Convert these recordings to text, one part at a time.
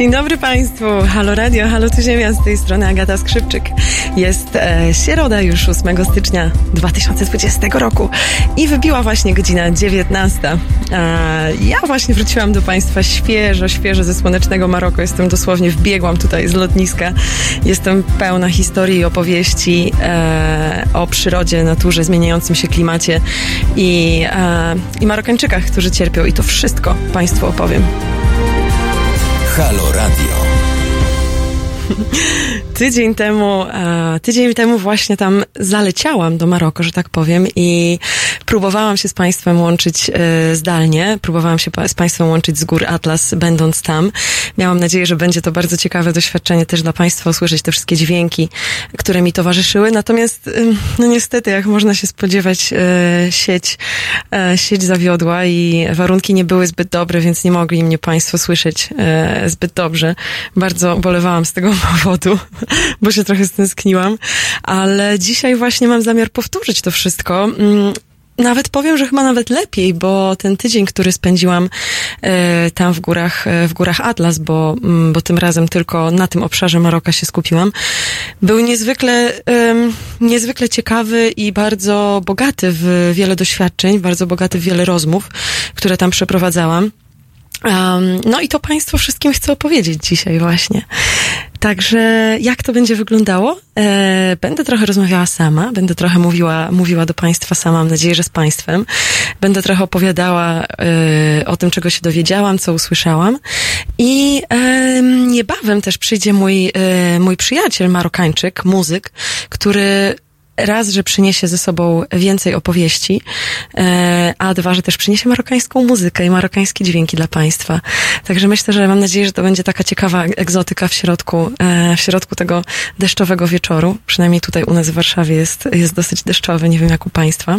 Dzień dobry Państwu. Halo Radio, halo tu Ziemia, z tej strony Agata Skrzypczyk. Jest e, środa już 8 stycznia 2020 roku i wybiła właśnie godzina 19. E, ja właśnie wróciłam do Państwa świeżo, świeżo ze słonecznego Maroku. Jestem dosłownie, wbiegłam tutaj z lotniska. Jestem pełna historii i opowieści e, o przyrodzie, naturze, zmieniającym się klimacie i, e, i Marokańczykach, którzy cierpią i to wszystko Państwu opowiem. Halo Radio. Tydzień temu, e, tydzień temu właśnie tam zaleciałam do Maroko, że tak powiem, i próbowałam się z Państwem łączyć e, zdalnie, próbowałam się z Państwem łączyć z gór Atlas, będąc tam. Miałam nadzieję, że będzie to bardzo ciekawe doświadczenie też dla Państwa, usłyszeć te wszystkie dźwięki, które mi towarzyszyły. Natomiast, e, no niestety, jak można się spodziewać, sieć, sieć zawiodła i warunki nie były zbyt dobre, więc nie mogli mnie Państwo słyszeć zbyt dobrze. Bardzo bolewałam z tego powodu, bo się trochę stęskniłam, ale dzisiaj właśnie mam zamiar powtórzyć to wszystko. Nawet powiem, że chyba nawet lepiej, bo ten tydzień, który spędziłam e, tam w górach, e, w górach Atlas, bo, mm, bo tym razem tylko na tym obszarze Maroka się skupiłam, był niezwykle, niezwykle ciekawy i bardzo bogaty w wiele doświadczeń, bardzo bogaty w wiele rozmów, które tam przeprowadzałam. Um, no i to Państwu wszystkim chcę opowiedzieć dzisiaj właśnie. Także jak to będzie wyglądało? E, będę trochę rozmawiała sama, będę trochę mówiła, mówiła do Państwa sama, mam nadzieję, że z Państwem. Będę trochę opowiadała e, o tym, czego się dowiedziałam, co usłyszałam. I e, niebawem też przyjdzie mój, e, mój przyjaciel, Marokańczyk, muzyk, który raz, że przyniesie ze sobą więcej opowieści, e, a dwa, że też przyniesie marokańską muzykę i marokańskie dźwięki dla Państwa. Także myślę, że mam nadzieję, że to będzie taka ciekawa egzotyka w środku, e, w środku tego deszczowego wieczoru. Przynajmniej tutaj u nas w Warszawie jest, jest dosyć deszczowy, nie wiem jak u Państwa.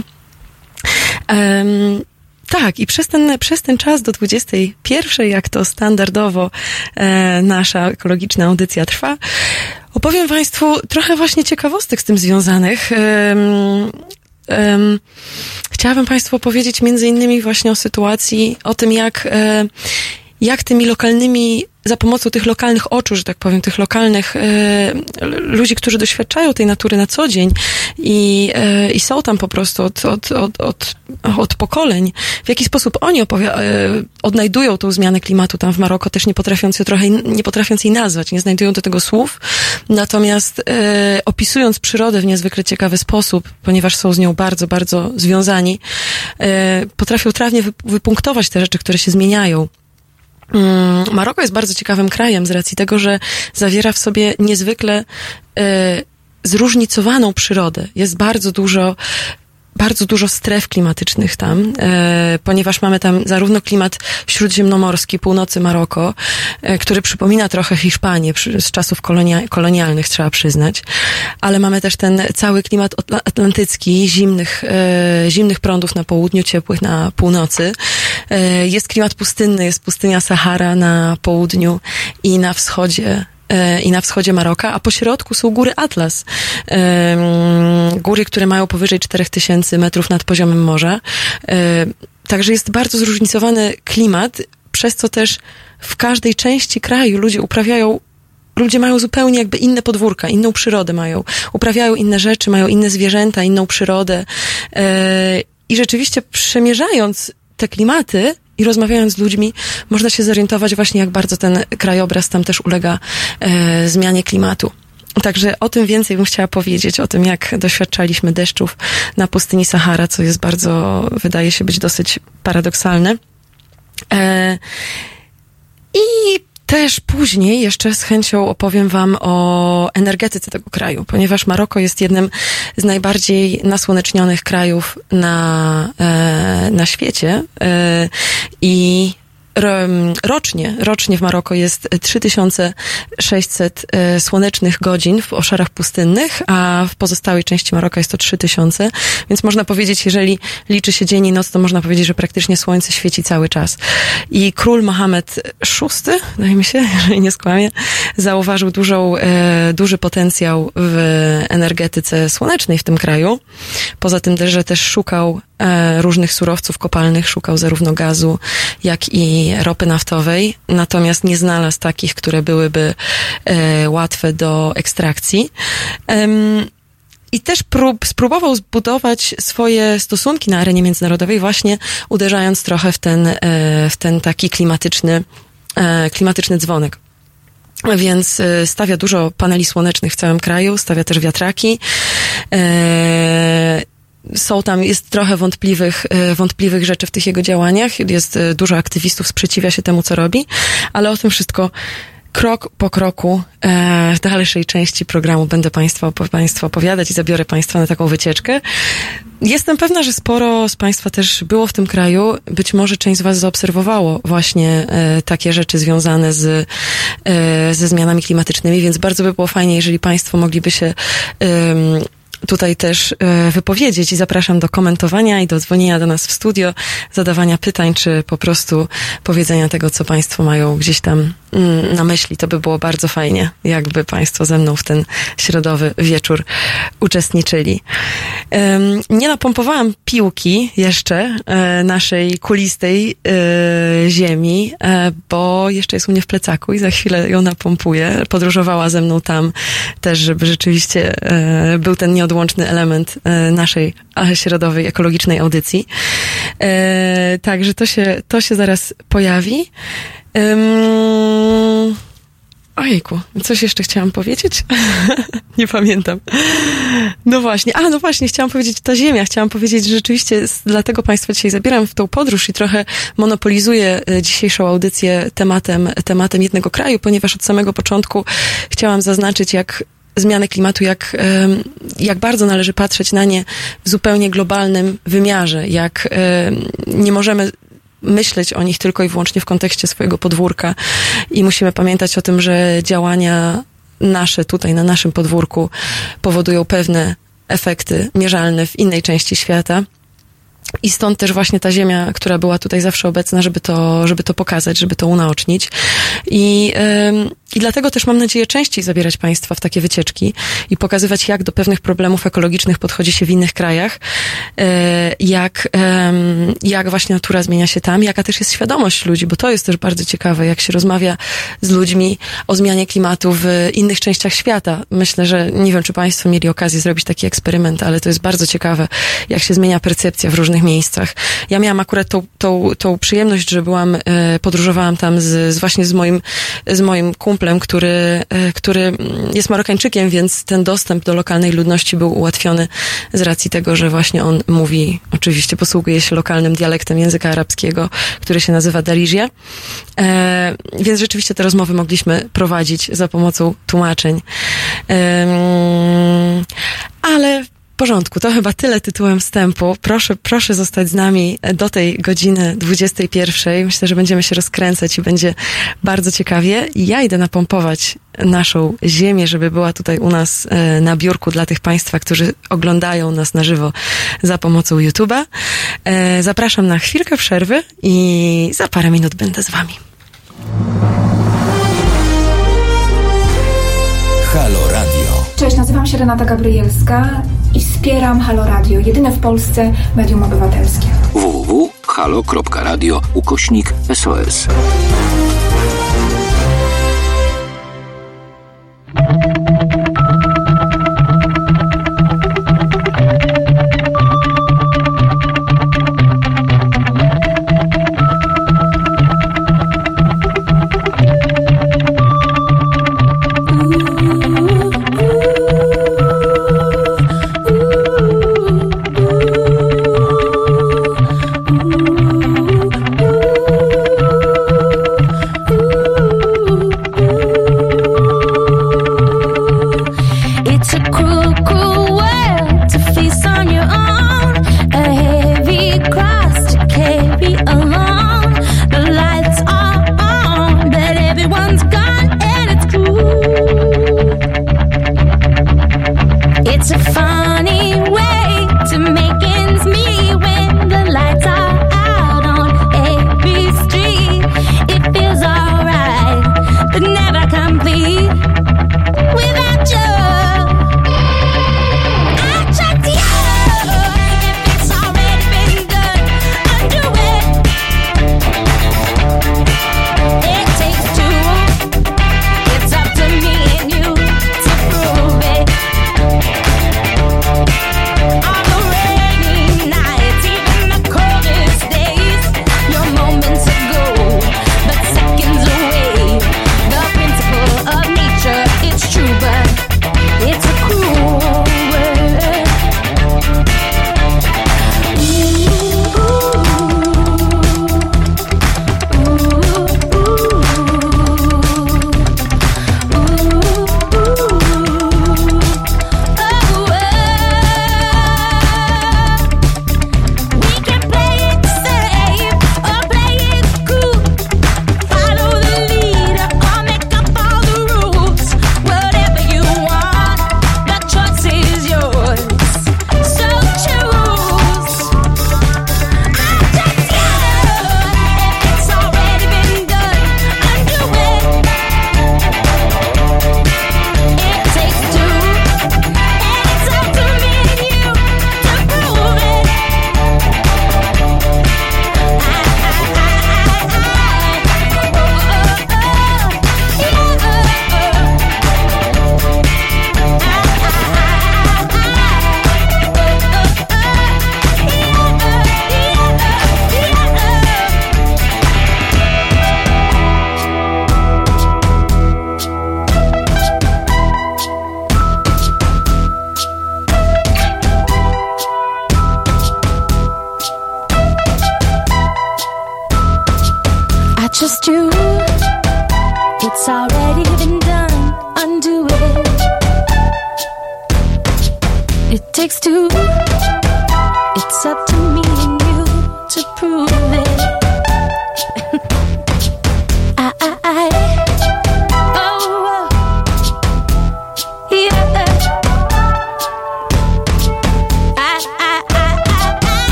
Um, tak, i przez ten, przez ten czas do 21, jak to standardowo e, nasza ekologiczna audycja trwa, opowiem Państwu trochę właśnie ciekawostek z tym związanych. Um, um, chciałabym Państwu opowiedzieć między innymi właśnie o sytuacji, o tym jak, e, jak tymi lokalnymi za pomocą tych lokalnych oczu, że tak powiem, tych lokalnych e, ludzi, którzy doświadczają tej natury na co dzień i, e, i są tam po prostu od, od, od, od, od pokoleń, w jaki sposób oni opowi- e, odnajdują tą zmianę klimatu tam w Maroko, też nie potrafiąc, jej trochę, nie potrafiąc jej nazwać, nie znajdują do tego słów, natomiast opisując przyrodę w niezwykle ciekawy sposób, ponieważ są z nią bardzo, bardzo związani, potrafią trawnie wypunktować te rzeczy, które się zmieniają. Mm, Maroko jest bardzo ciekawym krajem z racji tego, że zawiera w sobie niezwykle e, zróżnicowaną przyrodę. Jest bardzo dużo bardzo dużo stref klimatycznych tam, e, ponieważ mamy tam zarówno klimat śródziemnomorski, północy Maroko, e, który przypomina trochę Hiszpanię przy, z czasów kolonia, kolonialnych, trzeba przyznać, ale mamy też ten cały klimat atlantycki, zimnych, e, zimnych prądów na południu, ciepłych na północy. E, jest klimat pustynny, jest pustynia Sahara na południu i na wschodzie i na wschodzie Maroka, a po środku są góry Atlas. Góry, które mają powyżej 4000 metrów nad poziomem morza. E, także jest bardzo zróżnicowany klimat, przez co też w każdej części kraju ludzie uprawiają ludzie mają zupełnie jakby inne podwórka, inną przyrodę mają. Uprawiają inne rzeczy, mają inne zwierzęta, inną przyrodę. E, I rzeczywiście przemierzając te klimaty, i rozmawiając z ludźmi, można się zorientować właśnie, jak bardzo ten krajobraz tam też ulega e, zmianie klimatu. Także o tym więcej bym chciała powiedzieć, o tym, jak doświadczaliśmy deszczów na pustyni Sahara, co jest bardzo, wydaje się być dosyć paradoksalne. E, I też później jeszcze z chęcią opowiem Wam o energetyce tego kraju, ponieważ Maroko jest jednym z najbardziej nasłonecznionych krajów na, e, na świecie e, i rocznie, rocznie w Maroko jest 3600 e, słonecznych godzin w obszarach pustynnych, a w pozostałej części Maroka jest to 3000, więc można powiedzieć, jeżeli liczy się dzień i noc, to można powiedzieć, że praktycznie słońce świeci cały czas. I król Mohamed VI, wydaje mi się, jeżeli nie skłamię, zauważył dużą, e, duży potencjał w energetyce słonecznej w tym kraju. Poza tym też, że też szukał e, różnych surowców kopalnych, szukał zarówno gazu, jak i ropy naftowej, natomiast nie znalazł takich, które byłyby e, łatwe do ekstrakcji. I też prób, spróbował zbudować swoje stosunki na arenie międzynarodowej, właśnie uderzając trochę w ten, e, w ten taki klimatyczny, e, klimatyczny dzwonek. Więc e, stawia dużo paneli słonecznych w całym kraju, stawia też wiatraki są tam, jest trochę wątpliwych, wątpliwych rzeczy w tych jego działaniach. Jest dużo aktywistów, sprzeciwia się temu, co robi, ale o tym wszystko krok po kroku e, w dalszej części programu będę Państwu, Państwu opowiadać i zabiorę Państwa na taką wycieczkę. Jestem pewna, że sporo z Państwa też było w tym kraju. Być może część z Was zaobserwowało właśnie e, takie rzeczy związane z, e, ze zmianami klimatycznymi, więc bardzo by było fajnie, jeżeli Państwo mogliby się tutaj też e, wypowiedzieć i zapraszam do komentowania i do dzwonienia do nas w studio, zadawania pytań, czy po prostu powiedzenia tego, co Państwo mają gdzieś tam mm, na myśli. To by było bardzo fajnie, jakby Państwo ze mną w ten środowy wieczór uczestniczyli. Nie napompowałam piłki jeszcze e, naszej kulistej e, ziemi, bo jeszcze jest u mnie w plecaku i za chwilę ją napompuję. Podróżowała ze mną tam też, żeby rzeczywiście był ten nieodłączny nieodłączny element e, naszej środowej, ekologicznej audycji. E, także to się, to się zaraz pojawi. Ojejku, coś jeszcze chciałam powiedzieć? nie pamiętam. No właśnie, a no właśnie, chciałam powiedzieć ta ziemia. Chciałam powiedzieć, że rzeczywiście dlatego Państwa dzisiaj zabieram w tą podróż i trochę monopolizuję e, dzisiejszą audycję tematem, tematem jednego kraju, ponieważ od samego początku chciałam zaznaczyć, jak zmiany klimatu, jak, jak bardzo należy patrzeć na nie w zupełnie globalnym wymiarze, jak nie możemy myśleć o nich tylko i wyłącznie w kontekście swojego podwórka i musimy pamiętać o tym, że działania nasze tutaj na naszym podwórku powodują pewne efekty mierzalne w innej części świata. I stąd też właśnie ta ziemia, która była tutaj zawsze obecna, żeby to, żeby to pokazać, żeby to unaocznić. I, i dlatego też mam nadzieję częściej zabierać Państwa w takie wycieczki i pokazywać, jak do pewnych problemów ekologicznych podchodzi się w innych krajach, e, jak, jak właśnie natura zmienia się tam, jaka też jest świadomość ludzi, bo to jest też bardzo ciekawe, jak się rozmawia z ludźmi o zmianie klimatu w innych częściach świata. Myślę, że nie wiem, czy Państwo mieli okazję zrobić taki eksperyment, ale to jest bardzo ciekawe, jak się zmienia percepcja w różnych miejscach. Ja miałam akurat tą, tą, tą przyjemność, że byłam, e, podróżowałam tam z, z właśnie z moim, z moim kumplem, kumplem, który, e, który jest Marokańczykiem, więc ten dostęp do lokalnej ludności był ułatwiony z racji tego, że właśnie on mówi, oczywiście posługuje się lokalnym dialektem języka arabskiego, który się nazywa Darizia. E, więc rzeczywiście te rozmowy mogliśmy prowadzić za pomocą tłumaczeń. E, ale porządku, to chyba tyle tytułem wstępu. Proszę, proszę zostać z nami do tej godziny 21. Myślę, że będziemy się rozkręcać i będzie bardzo ciekawie. Ja idę napompować naszą ziemię, żeby była tutaj u nas e, na biurku dla tych Państwa, którzy oglądają nas na żywo za pomocą YouTube'a. E, zapraszam na chwilkę przerwy i za parę minut będę z Wami. Cześć, nazywam się Renata Gabrielska i wspieram Halo Radio, jedyne w Polsce medium obywatelskie. www.halo.radio ukośnik SOS.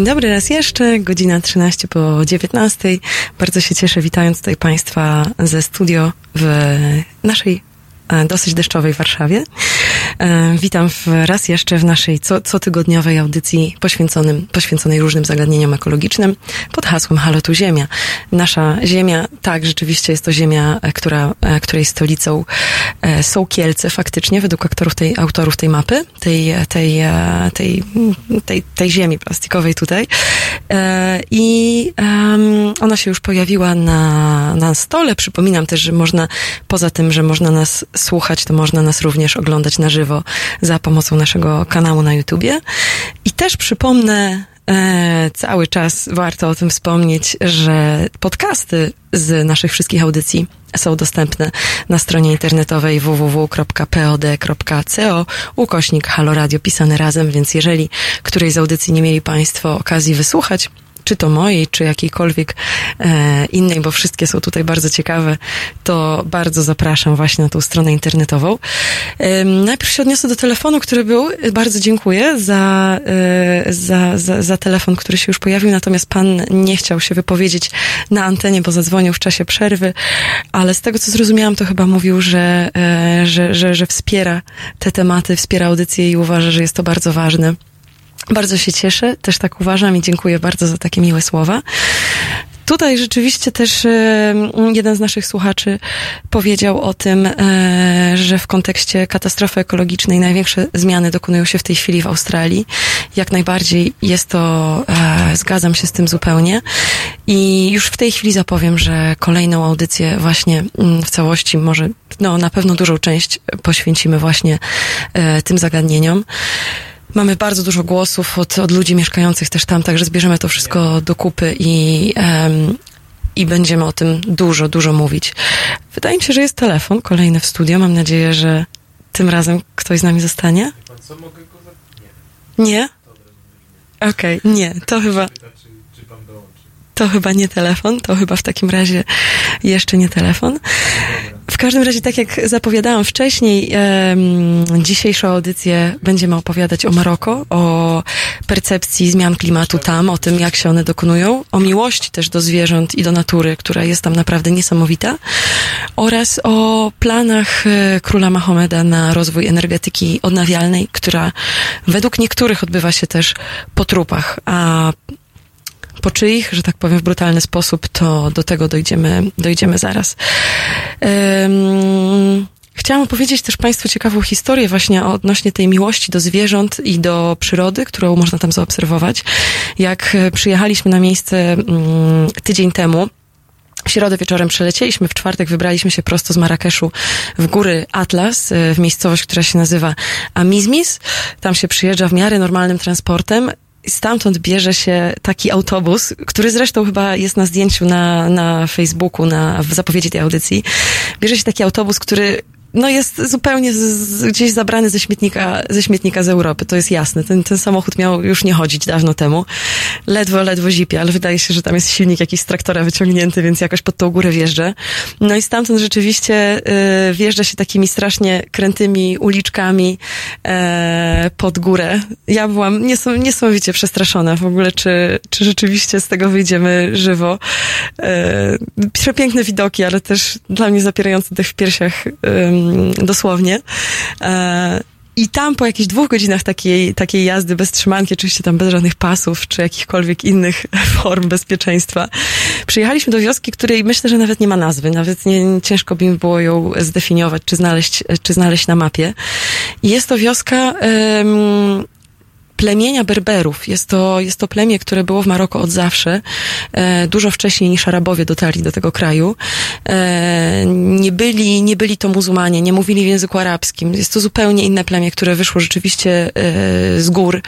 Dzień dobry raz jeszcze, godzina 13 po 19. Bardzo się cieszę, witając tutaj Państwa ze studio w naszej e, dosyć deszczowej Warszawie. E, Witam w, raz jeszcze w naszej co, cotygodniowej audycji poświęconym, poświęconej różnym zagadnieniom ekologicznym pod hasłem Halo tu Ziemia. Nasza Ziemia, tak, rzeczywiście jest to Ziemia, e, która, której stolicą są Kielce faktycznie, według aktorów tej, autorów tej mapy, tej, tej, e, tej, tej, tej ziemi plastikowej tutaj. E, I ona się już pojawiła na, na stole. Przypominam też, że można, poza tym, że można nas słuchać, to można nas również oglądać na żywo za pomocą naszego kanału na YouTubie. I też przypomnę, e, cały czas warto o tym wspomnieć, że podcasty z naszych wszystkich audycji są dostępne na stronie internetowej www.pod.co ukośnik Halo Radio pisane razem, więc jeżeli którejś z audycji nie mieli Państwo okazji wysłuchać, czy to mojej, czy jakiejkolwiek e, innej, bo wszystkie są tutaj bardzo ciekawe, to bardzo zapraszam właśnie na tą stronę internetową. Em, najpierw się odniosę do telefonu, który był. Bardzo dziękuję za, e, za, za, za telefon, który się już pojawił, natomiast pan nie chciał się wypowiedzieć na antenie, bo zadzwonił w czasie przerwy, ale z tego, co zrozumiałam, to chyba mówił, że, e, że, że, że wspiera te tematy, wspiera audycję i uważa, że jest to bardzo ważne. Bardzo się cieszę, też tak uważam i dziękuję bardzo za takie miłe słowa. Tutaj rzeczywiście też e, jeden z naszych słuchaczy powiedział o tym, e, że w kontekście katastrofy ekologicznej największe zmiany dokonują się w tej chwili w Australii. Jak najbardziej jest to, e, zgadzam się z tym zupełnie. I już w tej chwili zapowiem, że kolejną audycję właśnie w całości, może no, na pewno dużą część poświęcimy właśnie tym zagadnieniom. Mamy bardzo dużo głosów od, od ludzi mieszkających też tam, także zbierzemy to wszystko do kupy i, em, i będziemy o tym dużo, dużo mówić. Wydaje mi się, że jest telefon kolejny w studio. Mam nadzieję, że tym razem ktoś z nami zostanie. Co mogę go. Nie, Nie? razu mówię nie. Okej, nie, to chyba, to chyba nie telefon, to chyba w takim razie jeszcze nie telefon. Dobra. W każdym razie, tak jak zapowiadałam wcześniej, em, dzisiejszą audycję będziemy opowiadać o Maroko, o percepcji zmian klimatu tam, o tym, jak się one dokonują, o miłości też do zwierząt i do natury, która jest tam naprawdę niesamowita, oraz o planach e, króla Mahomeda na rozwój energetyki odnawialnej, która według niektórych odbywa się też po trupach, a po czyich, że tak powiem w brutalny sposób, to do tego dojdziemy, dojdziemy zaraz. Um, Chciałam opowiedzieć też Państwu ciekawą historię właśnie odnośnie tej miłości do zwierząt i do przyrody, którą można tam zaobserwować. Jak e, przyjechaliśmy na miejsce mm, tydzień temu, w środę wieczorem przelecieliśmy, w czwartek wybraliśmy się prosto z Marrakeszu w góry Atlas, e, w miejscowość, która się nazywa Amizmis. Tam się przyjeżdża w miarę normalnym transportem. Stamtąd bierze się taki autobus, który zresztą chyba jest na zdjęciu na, na Facebooku, na, w zapowiedzi tej audycji. Bierze się taki autobus, który no jest zupełnie z, gdzieś zabrany ze śmietnika, ze śmietnika z Europy, to jest jasne. Ten, ten samochód miał już nie chodzić dawno temu. Ledwo, ledwo zipie, ale wydaje się, że tam jest silnik jakiś z traktora wyciągnięty, więc jakoś pod tą górę wjeżdża. No i stamtąd rzeczywiście y, wjeżdża się takimi strasznie krętymi uliczkami e, pod górę. Ja byłam niesom, niesamowicie przestraszona w ogóle, czy, czy rzeczywiście z tego wyjdziemy żywo. E, przepiękne widoki, ale też dla mnie zapierający dech w piersiach ym, dosłownie. E, i tam po jakichś dwóch godzinach takiej, takiej jazdy bez trzymanki, oczywiście tam bez żadnych pasów czy jakichkolwiek innych form bezpieczeństwa, przyjechaliśmy do wioski, której myślę, że nawet nie ma nazwy. Nawet nie, ciężko by mi było ją zdefiniować czy znaleźć, czy znaleźć na mapie. I jest to wioska plemienia Berberów. Jest to, jest to plemię, które było w Maroko od zawsze, e, dużo wcześniej niż Arabowie dotarli do tego kraju. E, nie, byli, nie byli to muzułmanie, nie mówili w języku arabskim. Jest to zupełnie inne plemię, które wyszło rzeczywiście e, z gór.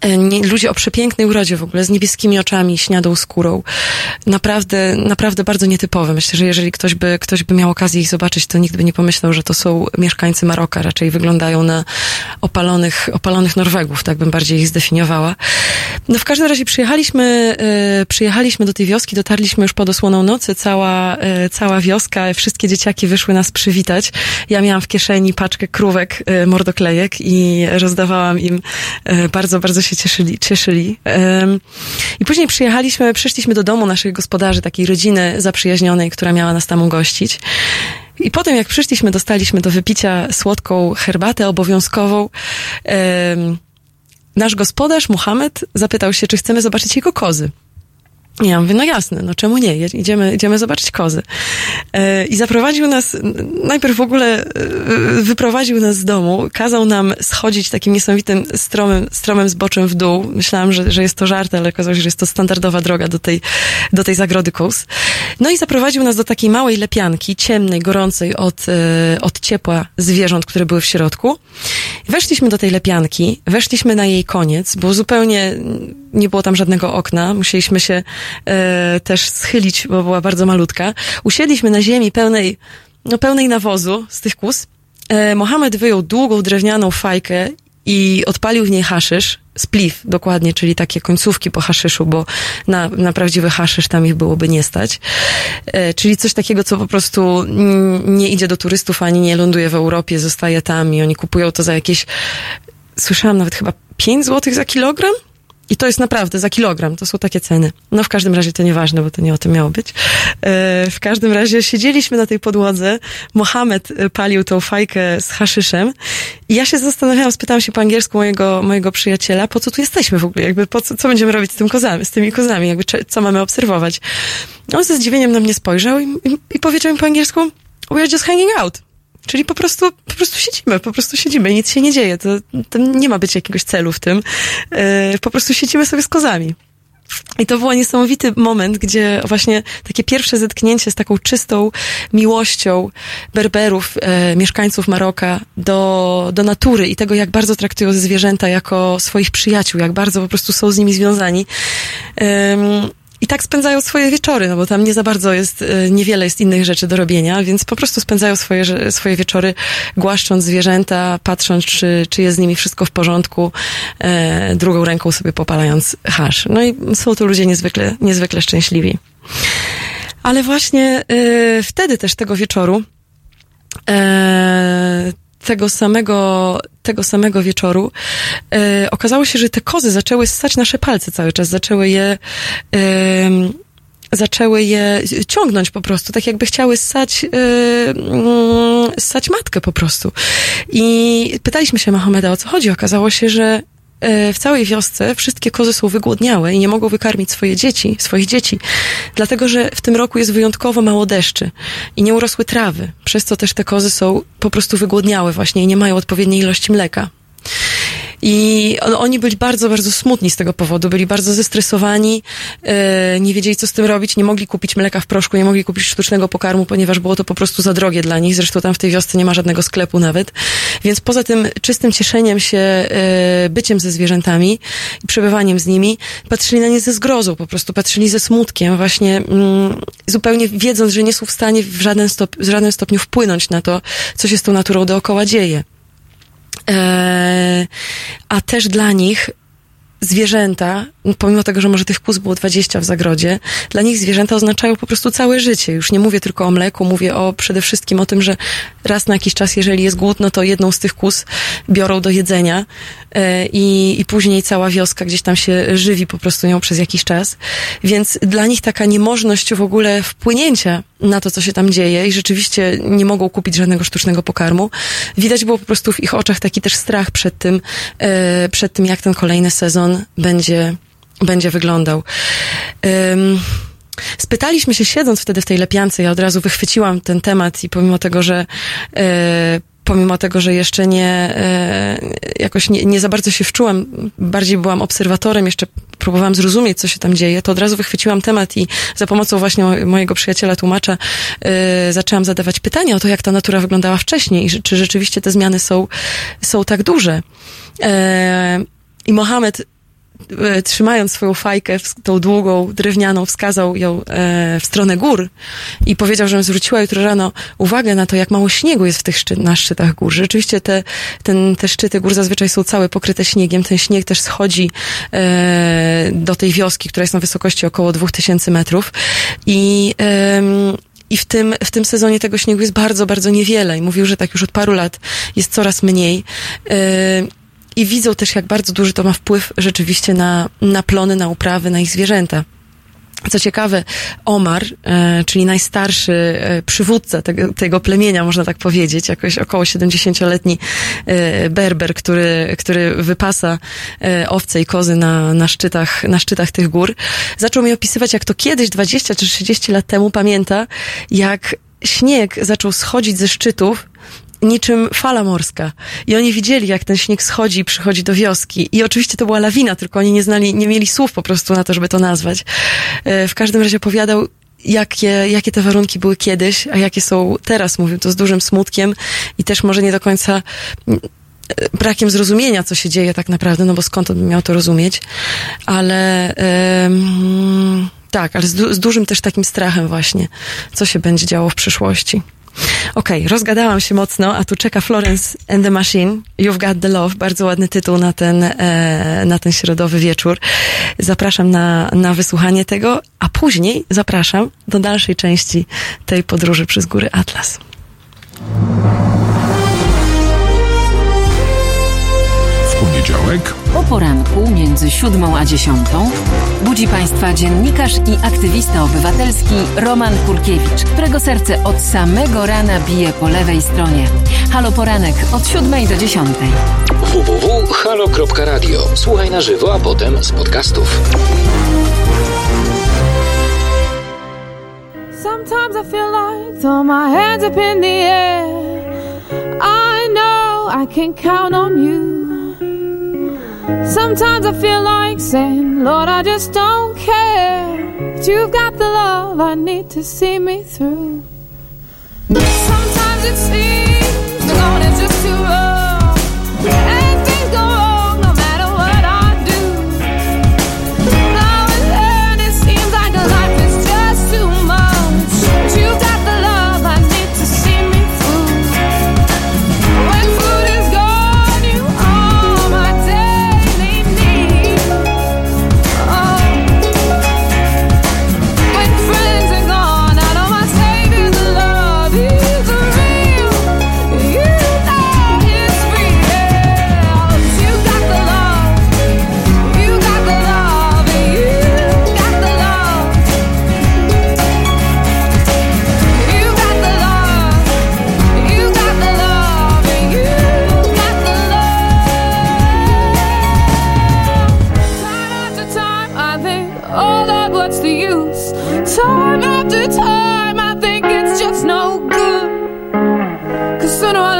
E, nie, ludzie o przepięknej urodzie w ogóle, z niebieskimi oczami, śniadą skórą. Naprawdę, naprawdę bardzo nietypowe. Myślę, że jeżeli ktoś by, ktoś by miał okazję ich zobaczyć, to nikt by nie pomyślał, że to są mieszkańcy Maroka. Raczej wyglądają na opalonych, opalonych Norwegów, tak bym bardziej ich zdefiniowała. No w każdym razie przyjechaliśmy, e, przyjechaliśmy do tej wioski, dotarliśmy już pod osłoną nocy, cała, e, cała wioska, wszystkie dzieciaki wyszły nas przywitać. Ja miałam w kieszeni paczkę krówek, e, mordoklejek i rozdawałam im e, bardzo, bardzo się cieszyli. cieszyli. I później przyjechaliśmy, przyszliśmy do domu naszych gospodarzy, takiej rodziny zaprzyjaźnionej, która miała nas tam ugościć. I potem, jak przyszliśmy, dostaliśmy do wypicia słodką herbatę obowiązkową. Nasz gospodarz, Muhammad, zapytał się, czy chcemy zobaczyć jego kozy. Ja mówię, no jasne, no czemu nie? Idziemy, idziemy zobaczyć kozy. E, I zaprowadził nas, najpierw w ogóle e, wyprowadził nas z domu, kazał nam schodzić takim niesamowitym stromym, stromym zboczem w dół. Myślałam, że, że jest to żart, ale okazało się, że jest to standardowa droga do tej, do tej zagrody kóz. No i zaprowadził nas do takiej małej lepianki, ciemnej, gorącej od, e, od ciepła zwierząt, które były w środku. Weszliśmy do tej lepianki, weszliśmy na jej koniec, bo zupełnie nie było tam żadnego okna, musieliśmy się e, też schylić, bo była bardzo malutka. Usiedliśmy na ziemi pełnej, no pełnej nawozu z tych kus. E, Mohamed wyjął długą drewnianą fajkę i odpalił w niej haszysz, spliff dokładnie, czyli takie końcówki po haszyszu, bo na, na prawdziwy haszysz tam ich byłoby nie stać. E, czyli coś takiego, co po prostu nie idzie do turystów, ani nie ląduje w Europie, zostaje tam i oni kupują to za jakieś, słyszałam nawet chyba 5 złotych za kilogram? I to jest naprawdę za kilogram, to są takie ceny. No w każdym razie to nieważne, bo to nie o tym miało być. E, w każdym razie siedzieliśmy na tej podłodze, Mohamed e, palił tą fajkę z haszyszem i ja się zastanawiałam, spytałam się po angielsku mojego, mojego przyjaciela, po co tu jesteśmy w ogóle, jakby po co, co będziemy robić z tym kozami, z tymi kozami, jakby co mamy obserwować. On ze zdziwieniem na mnie spojrzał i, i, i powiedział mi po angielsku, we're just hanging out. Czyli po prostu, po prostu siedzimy, po prostu siedzimy, nic się nie dzieje. To, to nie ma być jakiegoś celu w tym. Yy, po prostu siedzimy sobie z kozami. I to był niesamowity moment, gdzie właśnie takie pierwsze zetknięcie z taką czystą miłością Berberów, e, mieszkańców Maroka do, do natury i tego, jak bardzo traktują zwierzęta jako swoich przyjaciół, jak bardzo po prostu są z nimi związani. I tak spędzają swoje wieczory, no bo tam nie za bardzo jest, e, niewiele jest innych rzeczy do robienia, więc po prostu spędzają swoje, swoje wieczory głaszcząc zwierzęta, patrząc, czy, czy jest z nimi wszystko w porządku, e, drugą ręką sobie popalając hasz. No i są to ludzie niezwykle, niezwykle szczęśliwi. Ale właśnie e, wtedy też tego wieczoru, e, tego samego, tego samego wieczoru e, okazało się, że te kozy zaczęły ssać nasze palce cały czas, zaczęły je em, zaczęły je ciągnąć po prostu, tak jakby chciały ssać, yy, ssać matkę po prostu. I pytaliśmy się Mahomeda, o co chodzi. Okazało się, że e, w całej wiosce wszystkie kozy są wygłodniałe i nie mogą wykarmić swoje dzieci, swoich dzieci, dlatego że w tym roku jest wyjątkowo mało deszczy i nie urosły trawy, przez co też te kozy są po prostu wygłodniałe właśnie i nie mają odpowiedniej ilości mleka. I on, oni byli bardzo, bardzo smutni z tego powodu, byli bardzo zestresowani, e, nie wiedzieli co z tym robić, nie mogli kupić mleka w proszku, nie mogli kupić sztucznego pokarmu, ponieważ było to po prostu za drogie dla nich. Zresztą tam w tej wiosce nie ma żadnego sklepu nawet. Więc poza tym czystym cieszeniem się e, byciem ze zwierzętami i przebywaniem z nimi, patrzyli na nie ze zgrozą, po prostu patrzyli ze smutkiem, właśnie mm, zupełnie wiedząc, że nie są w stanie w żaden, stop, w żadnym stopniu wpłynąć na to, co się z tą naturą dookoła dzieje. E, a też dla nich zwierzęta, pomimo tego, że może tych kóz było 20 w zagrodzie, dla nich zwierzęta oznaczają po prostu całe życie. Już nie mówię tylko o mleku, mówię o przede wszystkim o tym, że raz na jakiś czas, jeżeli jest głód, no to jedną z tych kóz biorą do jedzenia e, i, i później cała wioska gdzieś tam się żywi po prostu nią przez jakiś czas. Więc dla nich taka niemożność w ogóle wpłynięcia na to, co się tam dzieje i rzeczywiście nie mogą kupić żadnego sztucznego pokarmu. Widać było po prostu w ich oczach taki też strach przed tym, e, przed tym jak ten kolejny sezon będzie, będzie wyglądał. Ym, Spytaliśmy się, siedząc wtedy w tej lepiance, ja od razu wychwyciłam ten temat i pomimo tego, że e, pomimo tego, że jeszcze nie e, jakoś nie, nie za bardzo się wczułam, bardziej byłam obserwatorem, jeszcze próbowałam zrozumieć, co się tam dzieje, to od razu wychwyciłam temat i za pomocą właśnie mo- mojego przyjaciela tłumacza e, zaczęłam zadawać pytania o to, jak ta natura wyglądała wcześniej i czy rzeczywiście te zmiany są, są tak duże. I Mohamed trzymając swoją fajkę, tą długą, drewnianą, wskazał ją e, w stronę gór i powiedział, żebym zwróciła jutro rano uwagę na to, jak mało śniegu jest w tych szczy- na szczytach gór. Rzeczywiście te, ten, te szczyty gór zazwyczaj są całe pokryte śniegiem. Ten śnieg też schodzi e, do tej wioski, która jest na wysokości około 2000 metrów i em, i w tym, w tym sezonie tego śniegu jest bardzo, bardzo niewiele. I mówił, że tak już od paru lat jest coraz mniej. Yy, I widzą też, jak bardzo duży to ma wpływ rzeczywiście na, na plony, na uprawy, na ich zwierzęta. Co ciekawe, Omar, e, czyli najstarszy e, przywódca tego, tego plemienia, można tak powiedzieć, jakoś około 70-letni e, berber, który, który wypasa owce i kozy na, na, szczytach, na szczytach tych gór, zaczął mi opisywać, jak to kiedyś, 20 czy 30 lat temu, pamięta, jak śnieg zaczął schodzić ze szczytów niczym fala morska. I oni widzieli, jak ten śnieg schodzi i przychodzi do wioski. I oczywiście to była lawina, tylko oni nie znali, nie mieli słów po prostu na to, żeby to nazwać. E, W każdym razie opowiadał, jakie, jakie te warunki były kiedyś, a jakie są teraz. Mówił to z dużym smutkiem i też może nie do końca e, brakiem zrozumienia, co się dzieje tak naprawdę, no bo skąd on miał to rozumieć. Ale em, tak, ale z, du- z dużym też takim strachem właśnie, co się będzie działo w przyszłości. Okej, rozgadałam się mocno, a tu czeka Florence and the Machine. You've Got the Love. Bardzo ładny tytuł na ten, e, na ten środowy wieczór. Zapraszam na, na wysłuchanie tego, a później zapraszam do dalszej części tej podróży przez góry Atlas. W poniedziałek O poranku między siódmą a dziesiątą budzi Państwa dziennikarz i aktywista obywatelski Roman Kurkiewicz, którego serce od samego rana bije po lewej stronie. Halo Poranek od siódmej do dziesiątej. www.halo.radio. Słuchaj na żywo, a potem z podcastów. Sometimes I feel like throw my hands up in the air. I know I can count on you. Sometimes I feel like saying, Lord, I just don't care. But you've got the love I need to see me through. Sometimes it seems the going is just too rough.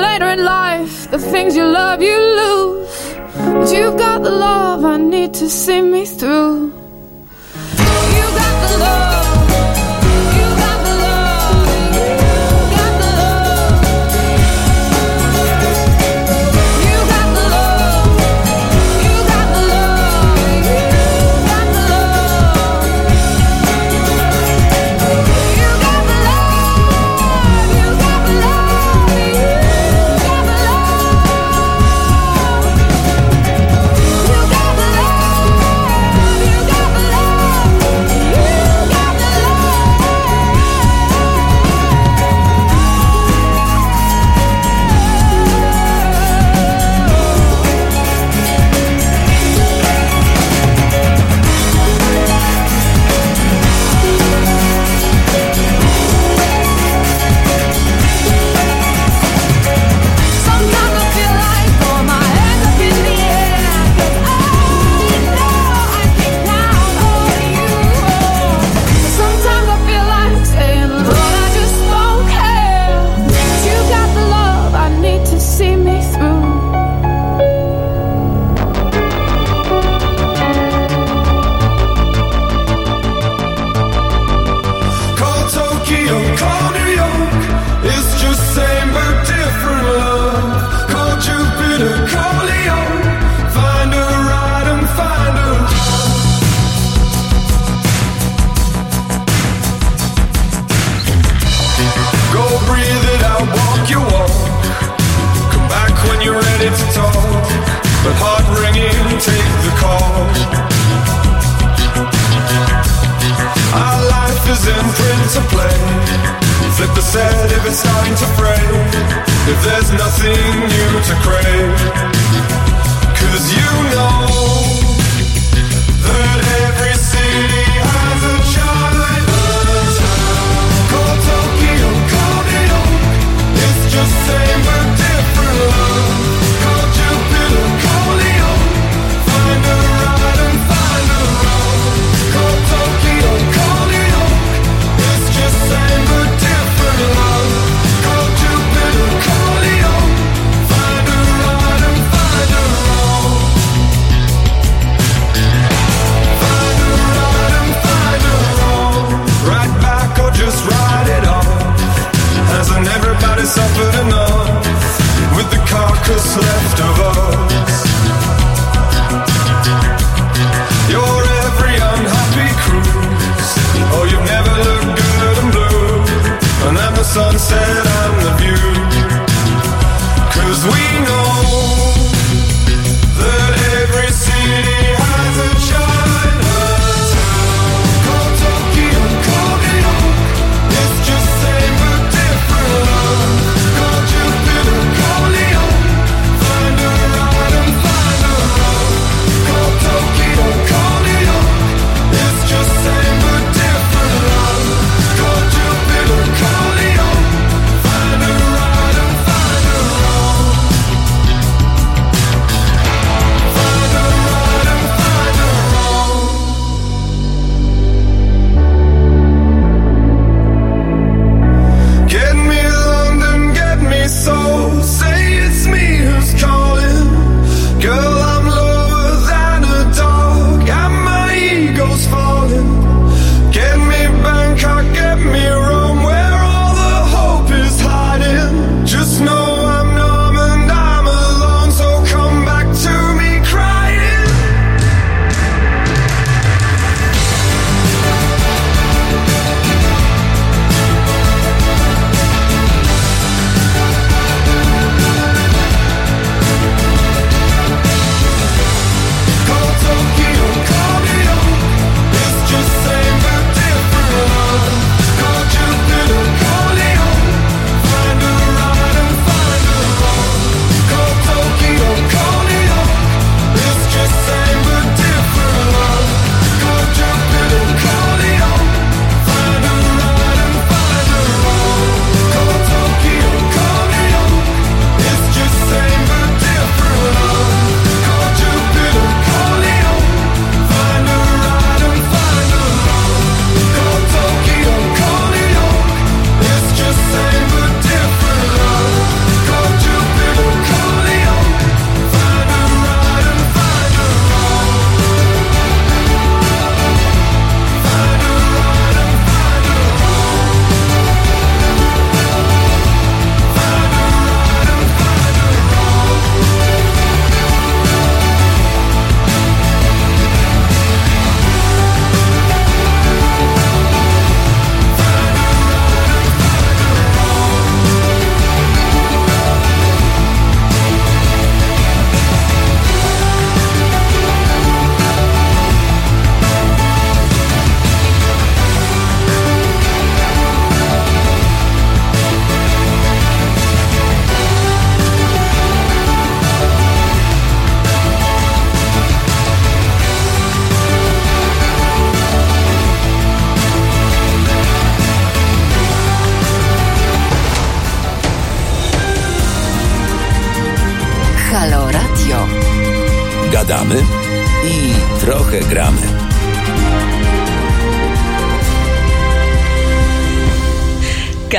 Later in life, the things you love, you lose. But you've got the love I need to see me through.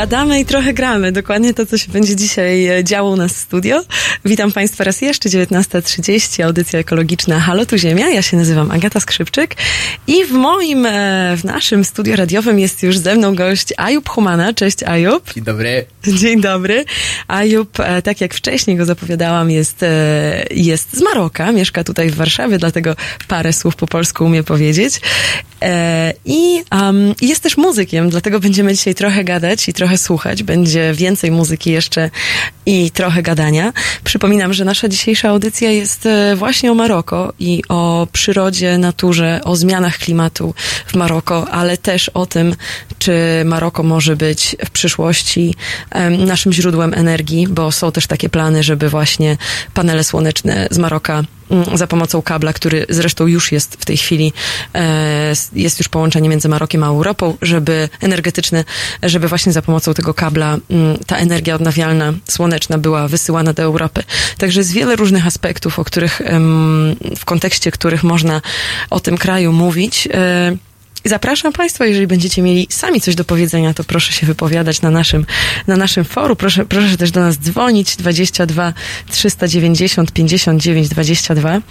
Obrigada. I trochę gramy. Dokładnie to, co się będzie dzisiaj e, działo u nas w studio. Witam Państwa raz jeszcze, 19.30, audycja ekologiczna Halo tu Ziemia. Ja się nazywam Agata Skrzypczyk i w moim, e, w naszym studio radiowym jest już ze mną gość Ajub Humana. Cześć Ajub. Dzień dobry. Dzień dobry. Ajub, e, tak jak wcześniej go zapowiadałam, jest, jest z Maroka, mieszka tutaj w Warszawie, dlatego parę słów po polsku umie powiedzieć. I um, jest też muzykiem, dlatego będziemy dzisiaj trochę gadać i trochę słuchać będzie więcej muzyki jeszcze i trochę gadania. Przypominam, że nasza dzisiejsza audycja jest e, właśnie o Maroko i o przyrodzie, naturze, o zmianach klimatu w Maroko, ale też o tym, czy Maroko może być w przyszłości naszym źródłem energii, bo są też takie plany, żeby właśnie panele słoneczne z Maroka za pomocą kabla, który zresztą już jest w tej chwili, e, jest już połączenie między Marokiem a Europą, żeby energetyczne, żeby właśnie za pomocą tego kabla mm, ta energia odnawialna, słoneczna była wysyłana do Europy. Także jest wiele różnych aspektów, o których, w kontekście których można o tym kraju mówić. Zapraszam Państwa, jeżeli będziecie mieli sami coś do powiedzenia, to proszę się wypowiadać na naszym, na naszym forum. Proszę, proszę też do nas dzwonić 22 390 59 22.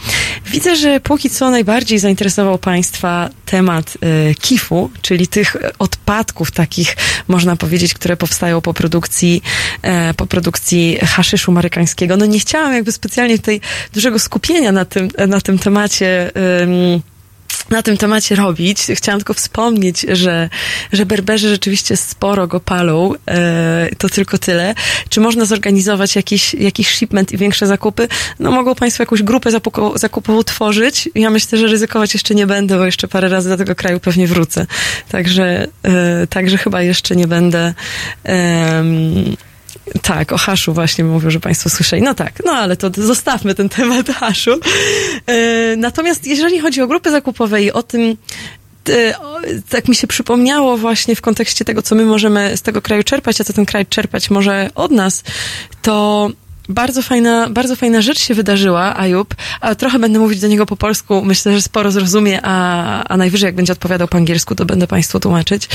Widzę, że póki co najbardziej zainteresował Państwa temat e, kifu, czyli tych odpadków takich, można powiedzieć, które powstają po produkcji, e, po produkcji haszyszu marykańskiego. No nie chciałam jakby specjalnie tutaj dużego skupienia na tym, na tym temacie. em, na tym temacie robić. Chciałam tylko wspomnieć, że, że berberzy rzeczywiście sporo go palą. E, to tylko tyle. Czy można zorganizować jakiś, jakiś shipment i większe zakupy? No mogą Państwo jakąś grupę zakupową tworzyć. Ja myślę, że ryzykować jeszcze nie będę, bo jeszcze parę razy do tego kraju pewnie wrócę. Także, e, także chyba jeszcze nie będę. em, tak, o haszu właśnie mówią, że Państwo słyszeli. No tak, no ale to zostawmy ten temat haszu. E, natomiast jeżeli chodzi o grupy zakupowe i o tym, e, tak mi się przypomniało właśnie w kontekście tego, co my możemy z tego kraju czerpać, a co ten kraj czerpać może od nas, to bardzo fajna, bardzo fajna rzecz się wydarzyła, Ajub, a trochę będę mówić do niego po polsku, myślę, że sporo zrozumie, a, a najwyżej jak będzie odpowiadał po angielsku, to będę Państwu tłumaczyć.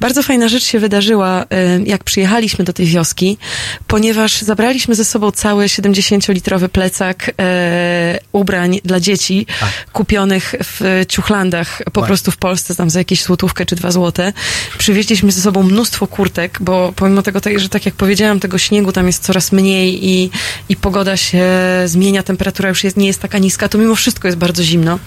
Bardzo fajna rzecz się wydarzyła, y, jak przyjechaliśmy do tej wioski, ponieważ zabraliśmy ze sobą cały 70-litrowy plecak e, ubrań dla dzieci, kupionych w ciuchlandach po prostu w Polsce, tam za jakieś złotówkę czy dwa złote. Przywieźliśmy ze sobą mnóstwo kurtek, bo pomimo tego, tak- że tak jak powiedziałam, tego śniegu tam jest coraz mniej i, i pogoda się zmienia, temperatura już jest, nie jest taka niska, to mimo wszystko jest bardzo zimno.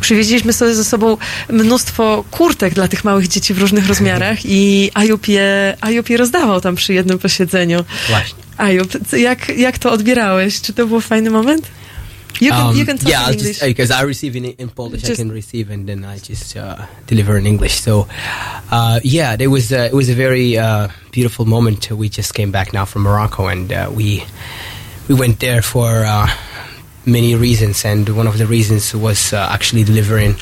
Przywieźliśmy sobie ze sobą mnóstwo kurtek dla tych małych dzieci w różnych rozmiarach i Ajub je, Ajub je rozdawał tam przy jednym posiedzeniu. Właśnie. Ajub, jak, jak to odbierałeś? Czy to był fajny moment? You can, Um, you can talk yeah, in I'll English. just because I receive in, in Polish, I can receive and then I just uh, deliver in English. So, uh, yeah, it was uh, it was a very uh, beautiful moment. We just came back now from Morocco, and uh, we we went there for uh, many reasons, and one of the reasons was uh, actually delivering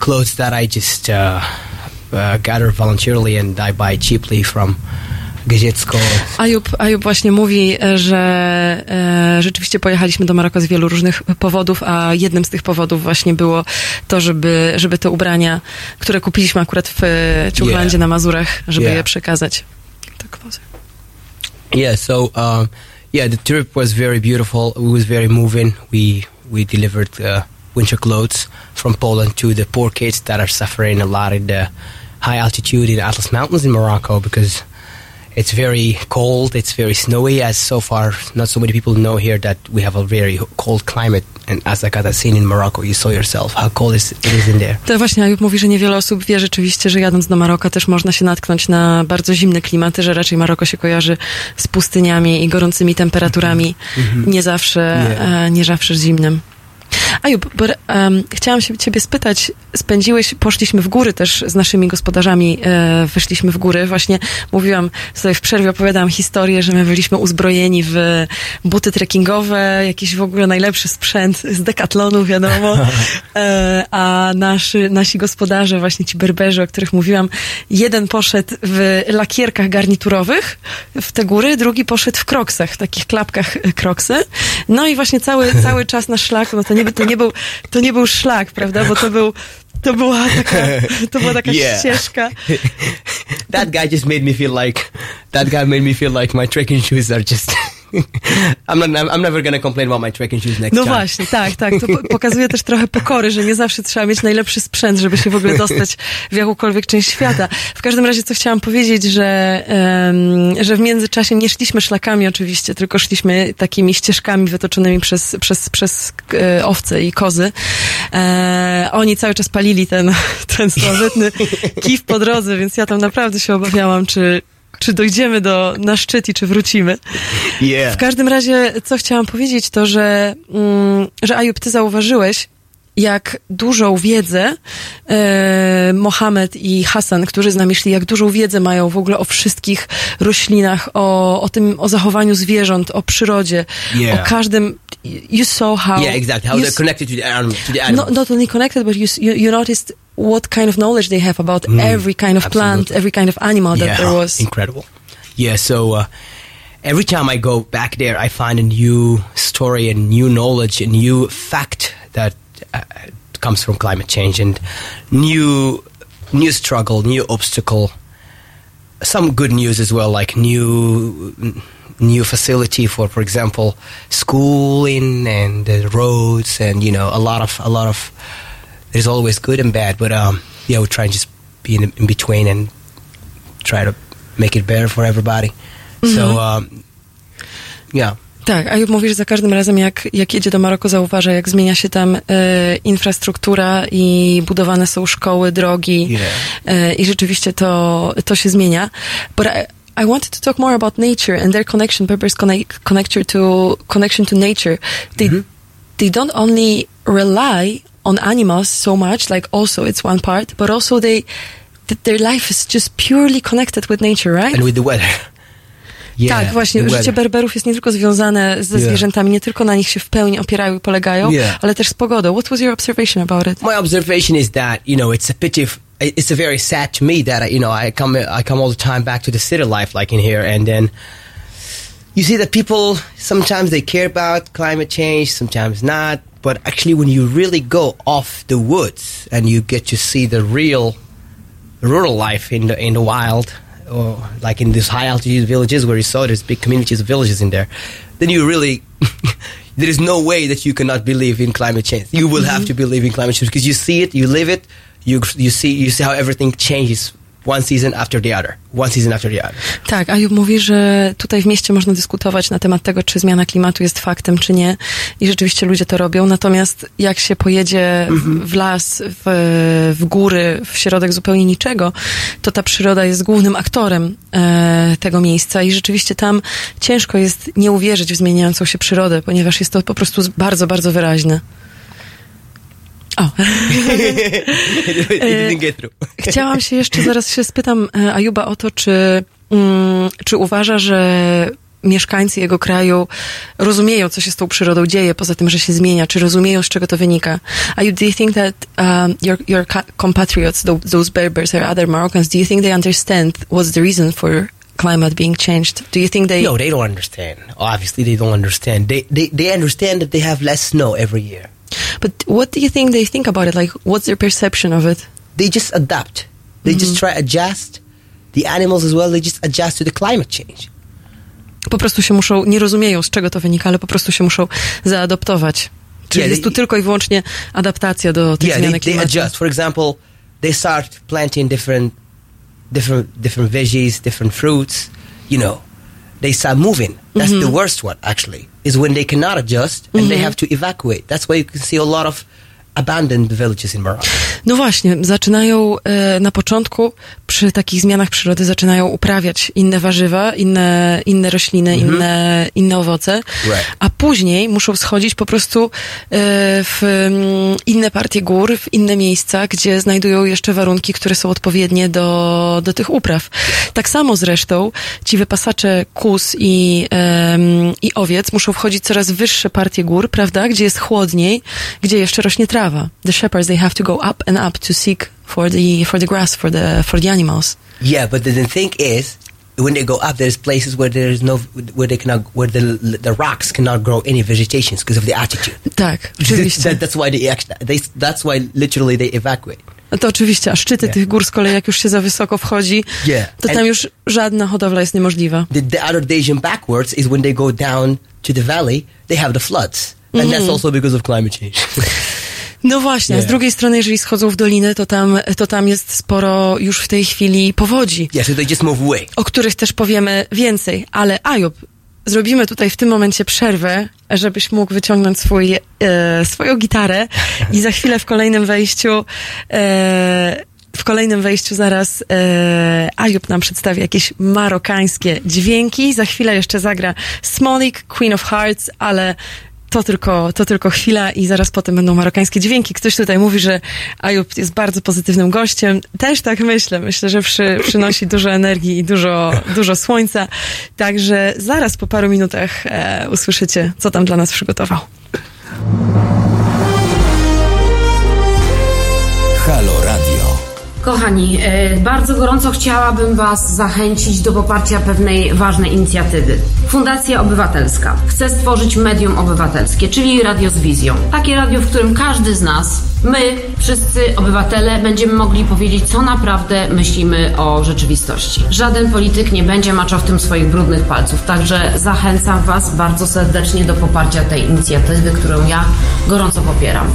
clothes that I just uh, uh, gather voluntarily and I buy cheaply from Gazetsko. Ajub, Ajub właśnie mówi, e, że e, rzeczywiście pojechaliśmy do Maroka z wielu różnych powodów, a jednym z tych powodów właśnie było to, żeby, żeby te ubrania, które kupiliśmy akurat w e, Ciuchlandzie Yeah. na Mazurach, żeby Yeah. je przekazać. Tak. Yeah, so um, yeah, the trip was very beautiful. It was very moving. We we delivered uh, winter clothes from Poland to the poor kids that are suffering a lot in the high altitude in Atlas Mountains in Morocco because it's very cold. It's very snowy. As so far, not so many people know here that we have a very cold climate. And as I got seen in Morocco, you saw yourself how cold is- it is in there. To właśnie Ajub mówi, że niewiele osób wie rzeczywiście, że jadąc do Maroka też można się natknąć na bardzo zimne klimaty, że raczej Maroko się kojarzy z pustyniami i gorącymi temperaturami, nie zawsze, Yeah. e, nie zawsze z zimnem. Ajub, bo, em, chciałam się ciebie spytać, spędziłeś, poszliśmy w góry też z naszymi gospodarzami, e, wyszliśmy w góry, właśnie mówiłam sobie w przerwie, opowiadałam historię, że my byliśmy uzbrojeni w buty trekkingowe, jakiś w ogóle najlepszy sprzęt z Decathlonu, wiadomo, e, a naszy, nasi gospodarze, właśnie ci berberzy, o których mówiłam, jeden poszedł w lakierkach garniturowych w te góry, drugi poszedł w kroksach, w takich klapkach e, kroksy, no i właśnie cały, cały czas na szlaku, no to nie, to nie był, to nie był szlak, prawda, bo to był, to była taka, to była taka Yeah. ścieżka. That guy just made me feel like that guy made me feel like my trekking shoes are just. I'm not. I'm never gonna complain about my trekking shoes next No time. właśnie, tak, tak. To po- pokazuje też trochę pokory, że nie zawsze trzeba mieć najlepszy sprzęt, żeby się w ogóle dostać w jakąkolwiek część świata. W każdym razie, co chciałam powiedzieć, że, em, że w międzyczasie nie szliśmy szlakami oczywiście, tylko szliśmy takimi ścieżkami wytoczonymi przez, przez, przez e, owce i kozy. E, oni cały czas palili ten, ten sławetny kif po drodze, więc ja tam naprawdę się obawiałam, czy czy dojdziemy do, na szczyt i czy wrócimy. Yeah. W każdym razie, co chciałam powiedzieć, to, że, mm, że Ajub, ty zauważyłeś, jak dużą wiedzę e, Mohamed i Hasan, którzy z nami szli, jak dużą wiedzę mają w ogóle o wszystkich roślinach, o, o tym, o zachowaniu zwierząt, o przyrodzie, Yeah. o każdym. You saw how. yeah, exactly. How they're connected to the, anim- to the not, animals. not only connected, but you, you noticed what kind of knowledge they have about Mm, every kind of plant, every kind of animal that yeah, there was. incredible. Yeah, so uh, every time I go back there, I find a new story and new knowledge, a new fact that uh, comes from climate change, and new new struggle, new obstacle. Some good news as well, like new new facility for, for example, schooling and the roads, and you know, a lot of a lot of. There's always good and bad, but um, yeah, we try and just be in, in between and try to make it better for everybody. So, um, yeah. Tak, a mówi, że za każdym razem, jak, jak jedzie do Maroku, zauważa, jak zmienia się tam e, infrastruktura i budowane są szkoły, drogi Yeah. e, i rzeczywiście to, to się zmienia. But I, I wanted to talk more about nature and their connection, Berbers connect, connection to connection to nature. They they don't only rely on animals so much, like also it's one part, but also they th- their life is just purely connected with nature, right? And with the weather. Yeah, tak, właśnie. Życie. Berberów jest nie tylko związane ze Yeah. zwierzętami, nie tylko na nich się w pełni opierają i polegają, Yeah. ale też z pogodą. What was your observation about it? My observation is that you know it's a pity. It's a very sad to me that you know I come I come all the time back to the city life like in here, and then you see that people sometimes they care about climate change, sometimes not. But actually, when you really go off the woods and you get to see the real rural life in the in the wild, or like in these high altitude villages where you saw there's big communities of villages in there, then you really there is no way that you cannot believe in climate change. You will have mm-hmm. to believe in climate change because you see it, you live it, you you see you see how everything changes one season after the other, one season after the other. Tak, Ajub mówi, że tutaj w mieście można dyskutować na temat tego, czy zmiana klimatu jest faktem, czy nie. I rzeczywiście ludzie to robią. Natomiast jak się pojedzie w, w las, w, w góry, w środek zupełnie niczego, to ta przyroda jest głównym aktorem e, tego miejsca. I rzeczywiście tam ciężko jest nie uwierzyć w zmieniającą się przyrodę, ponieważ jest to po prostu bardzo, bardzo wyraźne. O. through. Chciałam się jeszcze, zaraz się spytam e, Ajuba o to, czy, mm, czy uważa, że mieszkańcy jego kraju rozumieją, co się z tą przyrodą dzieje, poza tym, że się zmienia, czy rozumieją, z czego to wynika. Ayub, do you think that um, your, your compatriots, tho- those Berbers or other Moroccans, do you think they understand what's the reason for climate being changed? Do you think they... No, they don't understand. Obviously, they don't understand. They, they they understand that they have less snow every year. But what do you think they think about it? Like, what's their perception of it? They just adapt. They just mm-hmm. try adjust. The animals as well. They just adjust to the climate change. Po prostu się muszą, nie rozumieją, z czego to wynika, ale po prostu się muszą zaadoptować. Czyli Yeah, jest tu they- tylko i wyłącznie adaptacja do tej yeah, they, zmiany they adjust. For example, they start planting different, different, different veggies, different fruits. You know, they start moving. That's the mm-hmm. worst one. Actually, is when they cannot adjust and they mm-hmm. have to evacuate. That's why you can see a lot of abandoned villages in Morocco. No właśnie, zaczynają e, na początku przy takich zmianach przyrody zaczynają uprawiać inne warzywa, inne, inne rośliny, inne, inne owoce, Right. a później muszą schodzić po prostu e, w mm, inne partie gór, w inne miejsca, gdzie znajdują jeszcze warunki, które są odpowiednie do, do tych upraw. Tak samo zresztą ci wypasacze kus i, em, i owiec muszą wchodzić coraz wyższe partie gór, prawda, gdzie jest chłodniej, gdzie jeszcze rośnie trawa. The shepherds, they have to go up and up to seek for the, for the grass, for the, for the animals. Yeah, but the, the thing is, when they go up, there's places where there is no, where they cannot, where the the rocks cannot grow any vegetation because of the altitude. Tak, oczywiście. that, that's why they they, that's why literally they evacuate. No To oczywiście, a szczyty Yeah. tych gór z kolei, jak już się za wysoko wchodzi, Yeah. to tam And- już żadna hodowla jest niemożliwa. The, the other Asian backwards is when they go down to the valley, they have the floods, and that's also because of climate change. No właśnie, a z Yeah. drugiej strony, jeżeli schodzą w dolinę, to tam, to tam jest sporo już w tej chwili powodzi, yeah, so they just move away. o których też powiemy więcej. Ale Ajub, zrobimy tutaj w tym momencie przerwę, żebyś mógł wyciągnąć swój, e, swoją gitarę i za chwilę w kolejnym wejściu e, w kolejnym wejściu zaraz e, Ayub nam przedstawi jakieś marokańskie dźwięki. Za chwilę jeszcze zagra Smolik, Queen of Hearts, ale to tylko, to tylko chwila i zaraz potem będą marokańskie dźwięki. Ktoś tutaj mówi, że Ayub jest bardzo pozytywnym gościem. Też tak myślę. Myślę, że przy, przynosi dużo energii i dużo, dużo słońca. Także zaraz po paru minutach e, usłyszycie, co tam dla nas przygotował. Kochani, e, bardzo gorąco chciałabym Was zachęcić do poparcia pewnej ważnej inicjatywy. Fundacja Obywatelska chce stworzyć medium obywatelskie, czyli radio z wizją. Takie radio, w którym każdy z nas, my, wszyscy obywatele, będziemy mogli powiedzieć, co naprawdę myślimy o rzeczywistości. Żaden polityk nie będzie maczał w tym swoich brudnych palców, także zachęcam Was bardzo serdecznie do poparcia tej inicjatywy, którą ja gorąco popieram.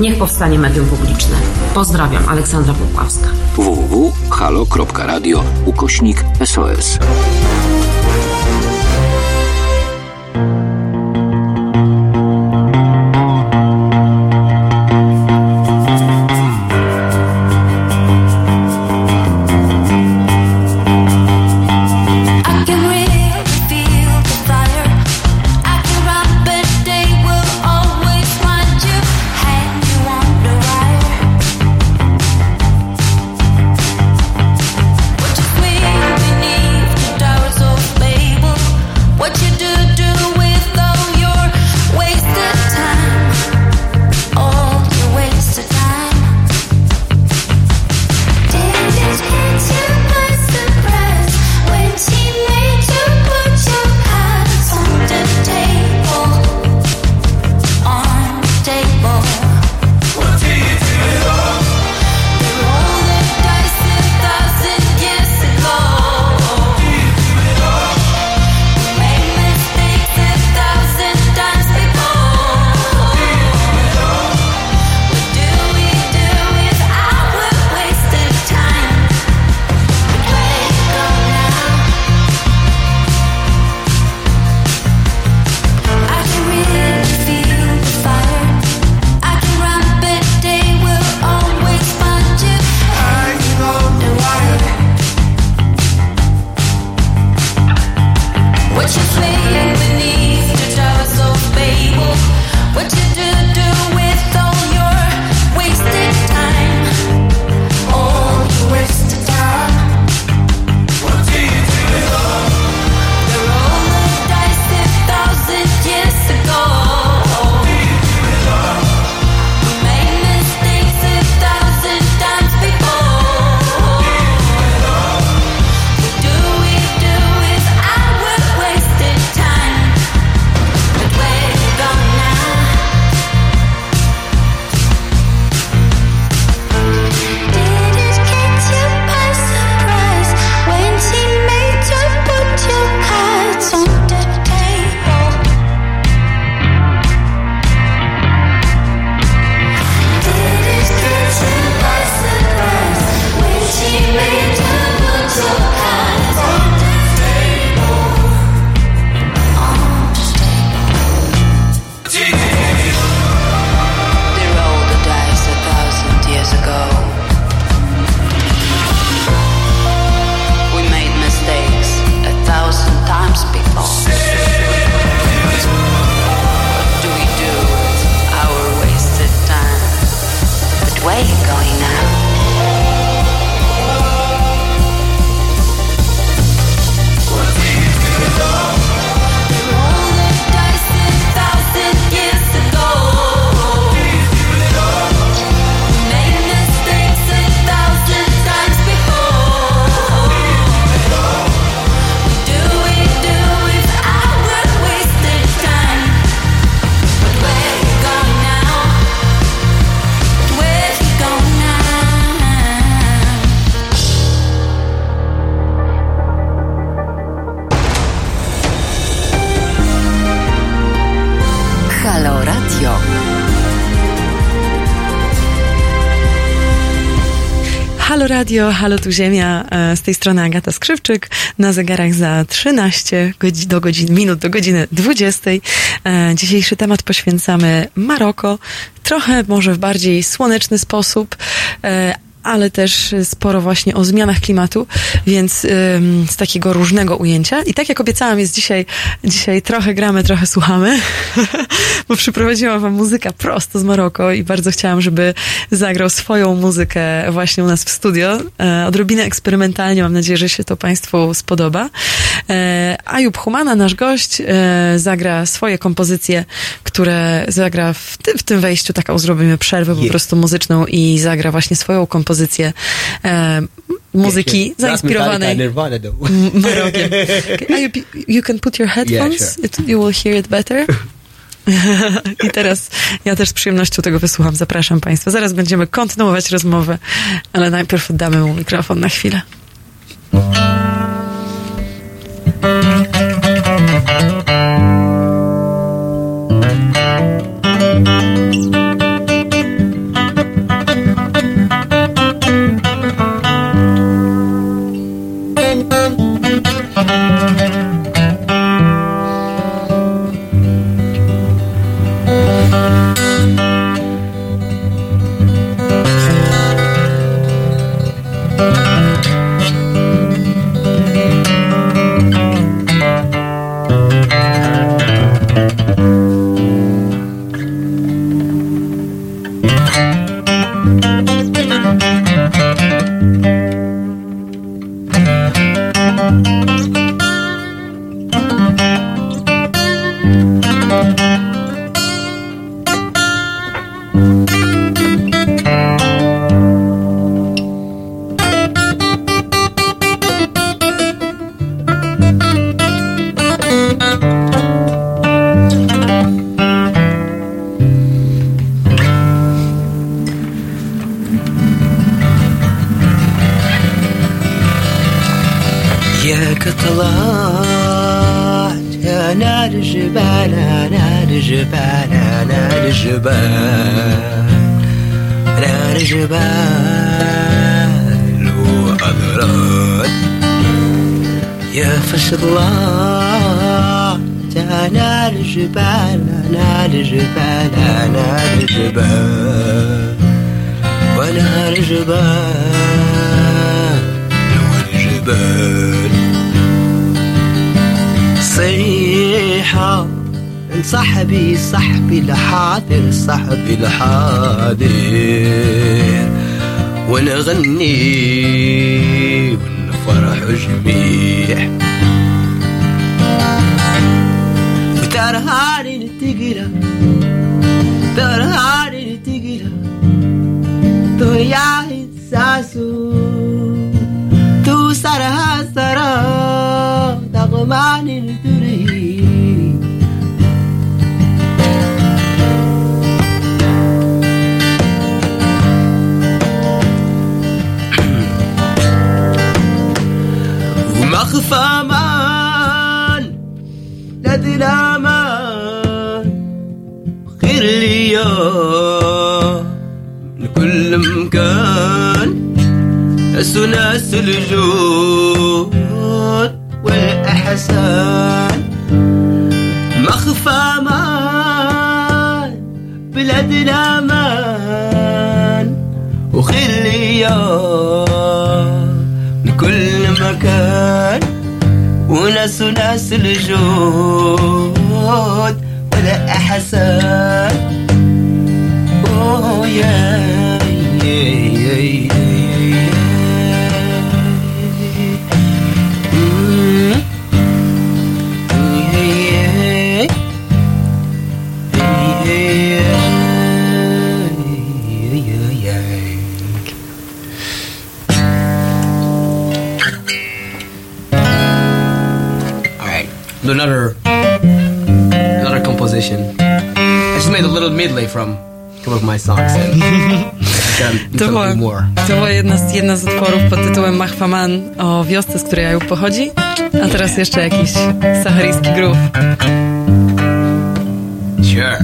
Niech powstanie medium publiczne. Pozdrawiam, Aleksandra Popławska. www.halo.radio ukośnik SOS. Radio, halo tu Ziemia, e, z tej strony Agata Skrzywczyk, na zegarach za 13 godzi- do godzin, minut do godziny 20. E, Dzisiejszy temat poświęcamy Maroko, trochę może w bardziej słoneczny sposób, e, ale też sporo właśnie o zmianach klimatu, więc ym, z takiego różnego ujęcia. I tak jak obiecałam, jest dzisiaj, dzisiaj trochę gramy, trochę słuchamy, bo przyprowadziłam wam muzyka prosto z Maroko i bardzo chciałam, żeby zagrał swoją muzykę właśnie u nas w studio. E, odrobinę eksperymentalnie, mam nadzieję, że się to Państwu spodoba. E, Ajub Humana, nasz gość, e, zagra swoje kompozycje, które zagra w, ty, w tym wejściu, taką zrobimy przerwę po Yeah. prostu muzyczną i zagra właśnie swoją kompozycję e, muzyki Metallica zainspirowanej Marokiem. You- you can put your headphones, sure. it, you will hear it better. I teraz ja też z przyjemnością tego wysłucham. Zapraszam Państwa. Zaraz będziemy kontynuować rozmowę, ale najpierw oddamy mu mikrofon na chwilę. Której Ajub pochodzi. A teraz jeszcze jakiś saharyjski groove. Sure.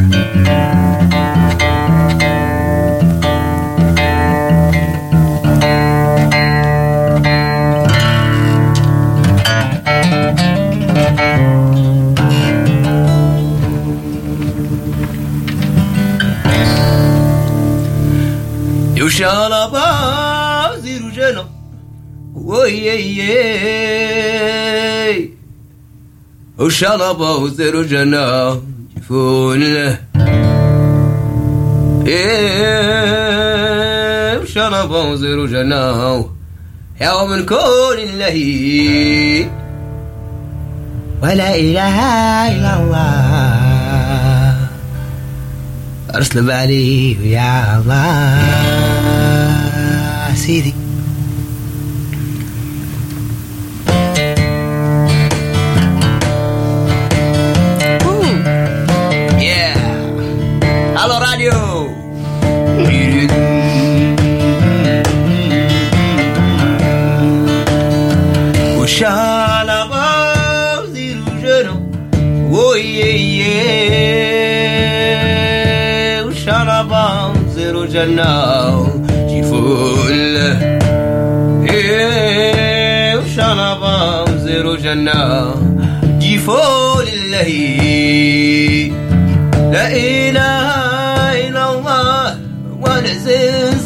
You shall وشرب زرجنا جفون. إيه وشرب زرجنا يوم كون الله ولا إله إلا الله. أرسل بالي يا الله سيدي. الجنة جيفول. إيه وشربا مزيرو جنة جيفول الله لا إله إلا الله ونعزز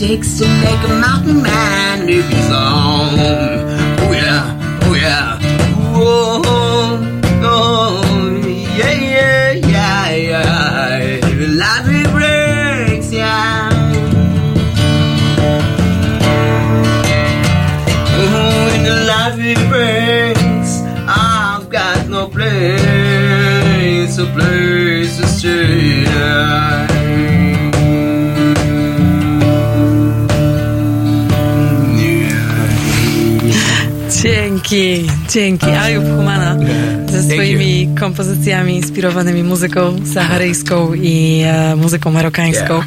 takes to make a mountain man if he's on? Oh yeah, oh yeah. Whoa, oh, yeah, yeah, yeah, yeah. The lottery breaks, yeah. Oh, when the lottery breaks, I've got no place, a place to stay. Dzięki, dzięki. Ajub Humana ze swoimi kompozycjami inspirowanymi muzyką saharyjską i e, muzyką marokańską.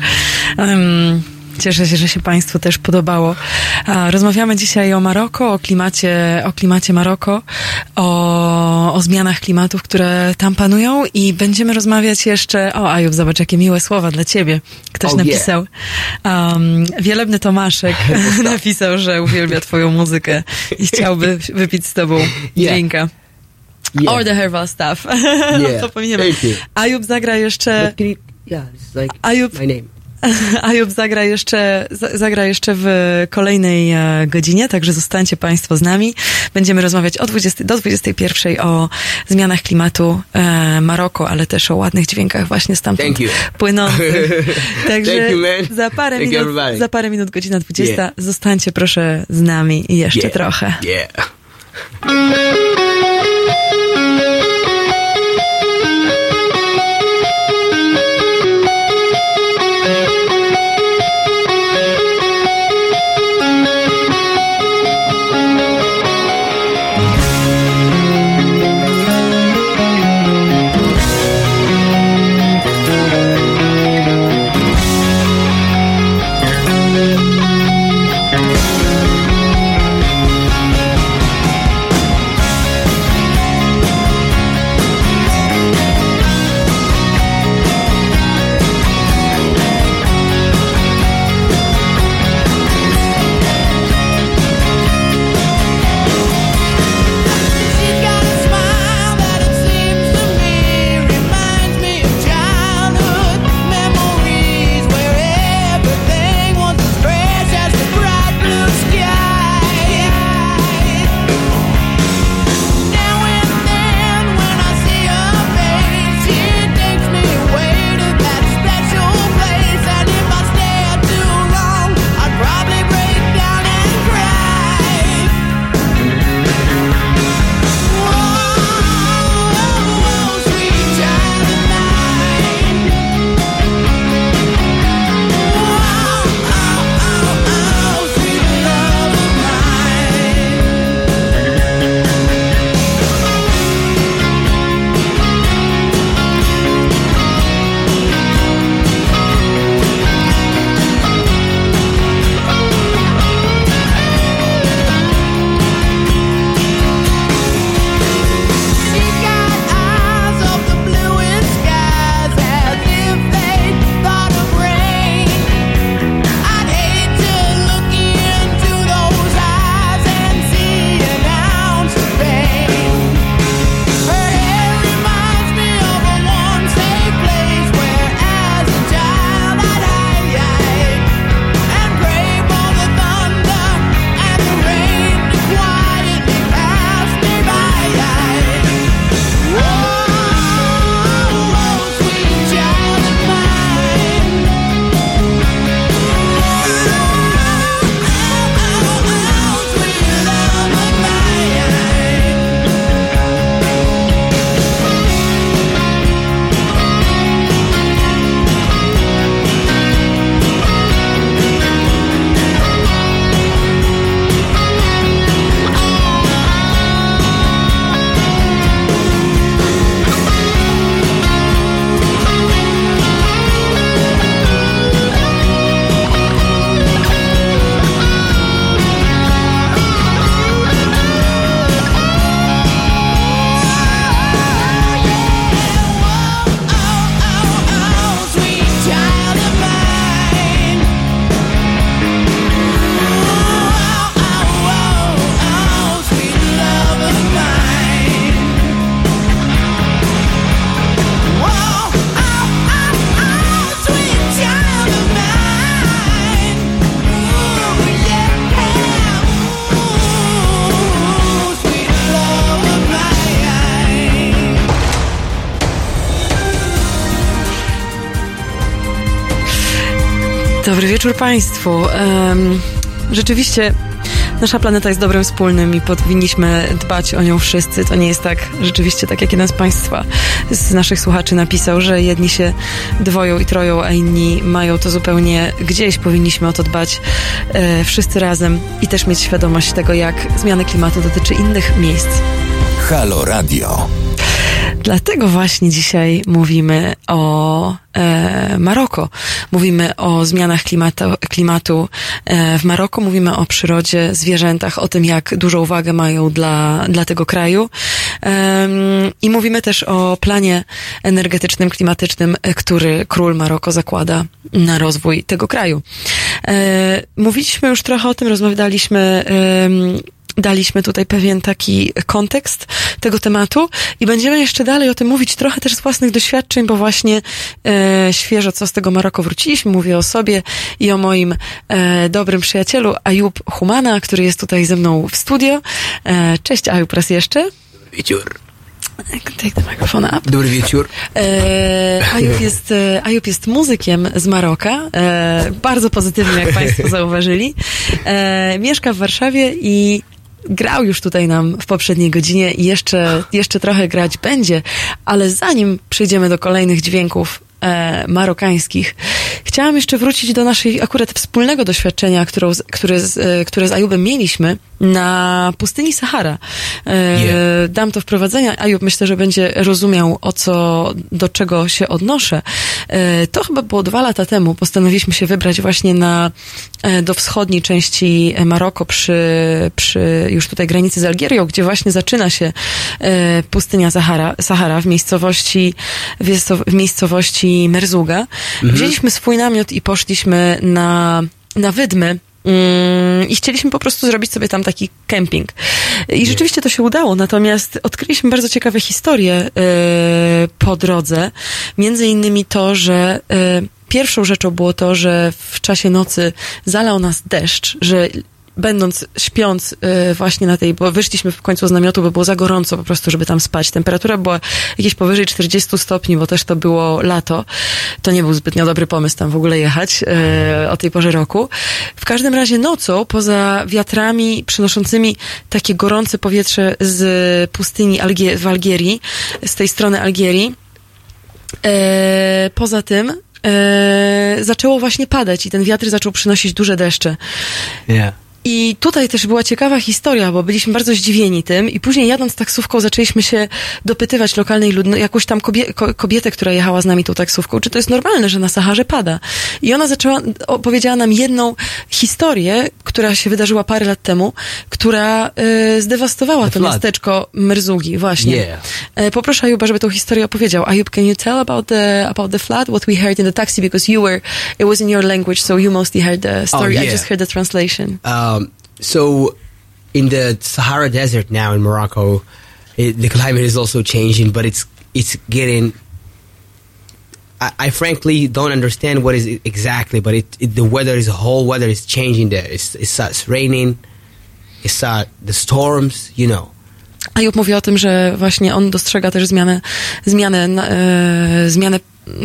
Em, Cieszę się, że się Państwu też podobało. Rozmawiamy dzisiaj o Maroko, o klimacie, o klimacie Maroko, o, o zmianach klimatów, które tam panują i będziemy rozmawiać jeszcze, o Ajub, zobacz, jakie miłe słowa dla Ciebie. Ktoś Oh, yeah. napisał, um, Wielebny Tomaszek napisał, że uwielbia Twoją muzykę i chciałby wypić z Tobą Yeah. drinka. Yeah. Or the herbal stuff. Yeah. to you. Ajub zagra jeszcze... Yeah, it's like Ajub, my name. Ajub zagra jeszcze, za- zagra jeszcze w kolejnej e, godzinie, także zostańcie Państwo z nami. Będziemy rozmawiać o 20, do 21 o zmianach klimatu e, Maroko, ale też o ładnych dźwiękach właśnie stamtąd płynących. Także you, za parę Thank minut, everybody. za parę minut, godzina 20, Yeah. zostańcie proszę z nami jeszcze Yeah. trochę. Yeah. Wieczór Państwu. Rzeczywiście nasza planeta jest dobrem wspólnym i powinniśmy dbać o nią wszyscy. To nie jest tak, rzeczywiście tak jak jeden z Państwa z naszych słuchaczy napisał, że jedni się dwoją i troją, a inni mają to zupełnie gdzieś. Powinniśmy o to dbać e, wszyscy razem i też mieć świadomość tego, jak zmiany klimatu dotyczy innych miejsc. Halo Radio. Dlatego właśnie dzisiaj mówimy o e, Maroko. Mówimy o zmianach klimatu, klimatu e, w Maroku, mówimy o przyrodzie, zwierzętach, o tym, jak dużą uwagę mają dla, dla tego kraju. I mówimy też o planie energetycznym, klimatycznym, e, który król Maroko zakłada na rozwój tego kraju. E, mówiliśmy już trochę o tym, rozmawialiśmy daliśmy tutaj pewien taki kontekst tego tematu i będziemy jeszcze dalej o tym mówić trochę też z własnych doświadczeń, bo właśnie e, świeżo co z tego Maroko wróciliśmy. Mówię o sobie i o moim e, dobrym przyjacielu Ayub Humana, który jest tutaj ze mną w studio. E, cześć Ayub raz jeszcze. Wieczór. Take the microphone up. Dobry wieczór. E, Ayub, jest, e, Ayub jest muzykiem z Maroka, e, bardzo pozytywnym, jak Państwo zauważyli. E, mieszka w Warszawie i grał już tutaj nam w poprzedniej godzinie i jeszcze, jeszcze trochę grać będzie, ale zanim przejdziemy do kolejnych dźwięków e, marokańskich, chciałam jeszcze wrócić do naszej akurat wspólnego doświadczenia, którą, które, z, e, które z Ajubem mieliśmy na pustyni Sahara. E, Yeah. Dam to wprowadzenia. Ajub myślę, że będzie rozumiał, o co, do czego się odnoszę. E, To chyba było dwa lata temu. Postanowiliśmy się wybrać właśnie na, do wschodniej części Maroko przy, przy już tutaj granicy z Algierią, gdzie właśnie zaczyna się e, pustynia Sahara, Sahara w miejscowości, w miejscow- w miejscowości Merzuga. Wzięliśmy swój namiot i poszliśmy na, na wydmy. Mm, I chcieliśmy po prostu zrobić sobie tam taki kemping. I rzeczywiście to się udało, natomiast odkryliśmy bardzo ciekawe historie e, po drodze. Między innymi to, że e, pierwszą rzeczą było to, że w czasie nocy zalał nas deszcz, że będąc, śpiąc e, właśnie na tej, bo wyszliśmy w końcu z namiotu, bo było za gorąco po prostu, żeby tam spać. Temperatura była jakieś powyżej 40 stopni, bo też to było lato. To nie był zbytnio dobry pomysł tam w ogóle jechać e, o tej porze roku. W każdym razie nocą, poza wiatrami przynoszącymi takie gorące powietrze z pustyni Algie- w Algierii, z tej strony Algierii, e, poza tym e, zaczęło właśnie padać i ten wiatr zaczął przynosić duże deszcze. Yeah. I tutaj też była ciekawa historia, bo byliśmy bardzo zdziwieni tym i później jadąc taksówką zaczęliśmy się dopytywać lokalnej ludności, jakąś tam kobie, ko, kobietę, która jechała z nami tą taksówką, czy to jest normalne, że na Saharze pada. I ona zaczęła, opowiedziała nam jedną historię, która się wydarzyła parę lat temu, która y, zdewastowała The to flood. miasteczko Merzugi, właśnie. Yeah. E, Poproszę Ajuba, żeby tą historię opowiedział. Ayub, can you tell about the about the flood, what we heard in the taxi, because you were, it was in your language, so you mostly heard the story. I yeah. just heard the translation. Um, so, in the Sahara Desert now in Morocco, it, the climate is also changing, but it's it's getting. I, I frankly don't understand what is it exactly, but it, it the weather is whole weather is changing there. It's it starts raining, it start the storms, you know. Ayub mówi o tym, że właśnie on dostrzega też zmianę, zmianę, e, zmianę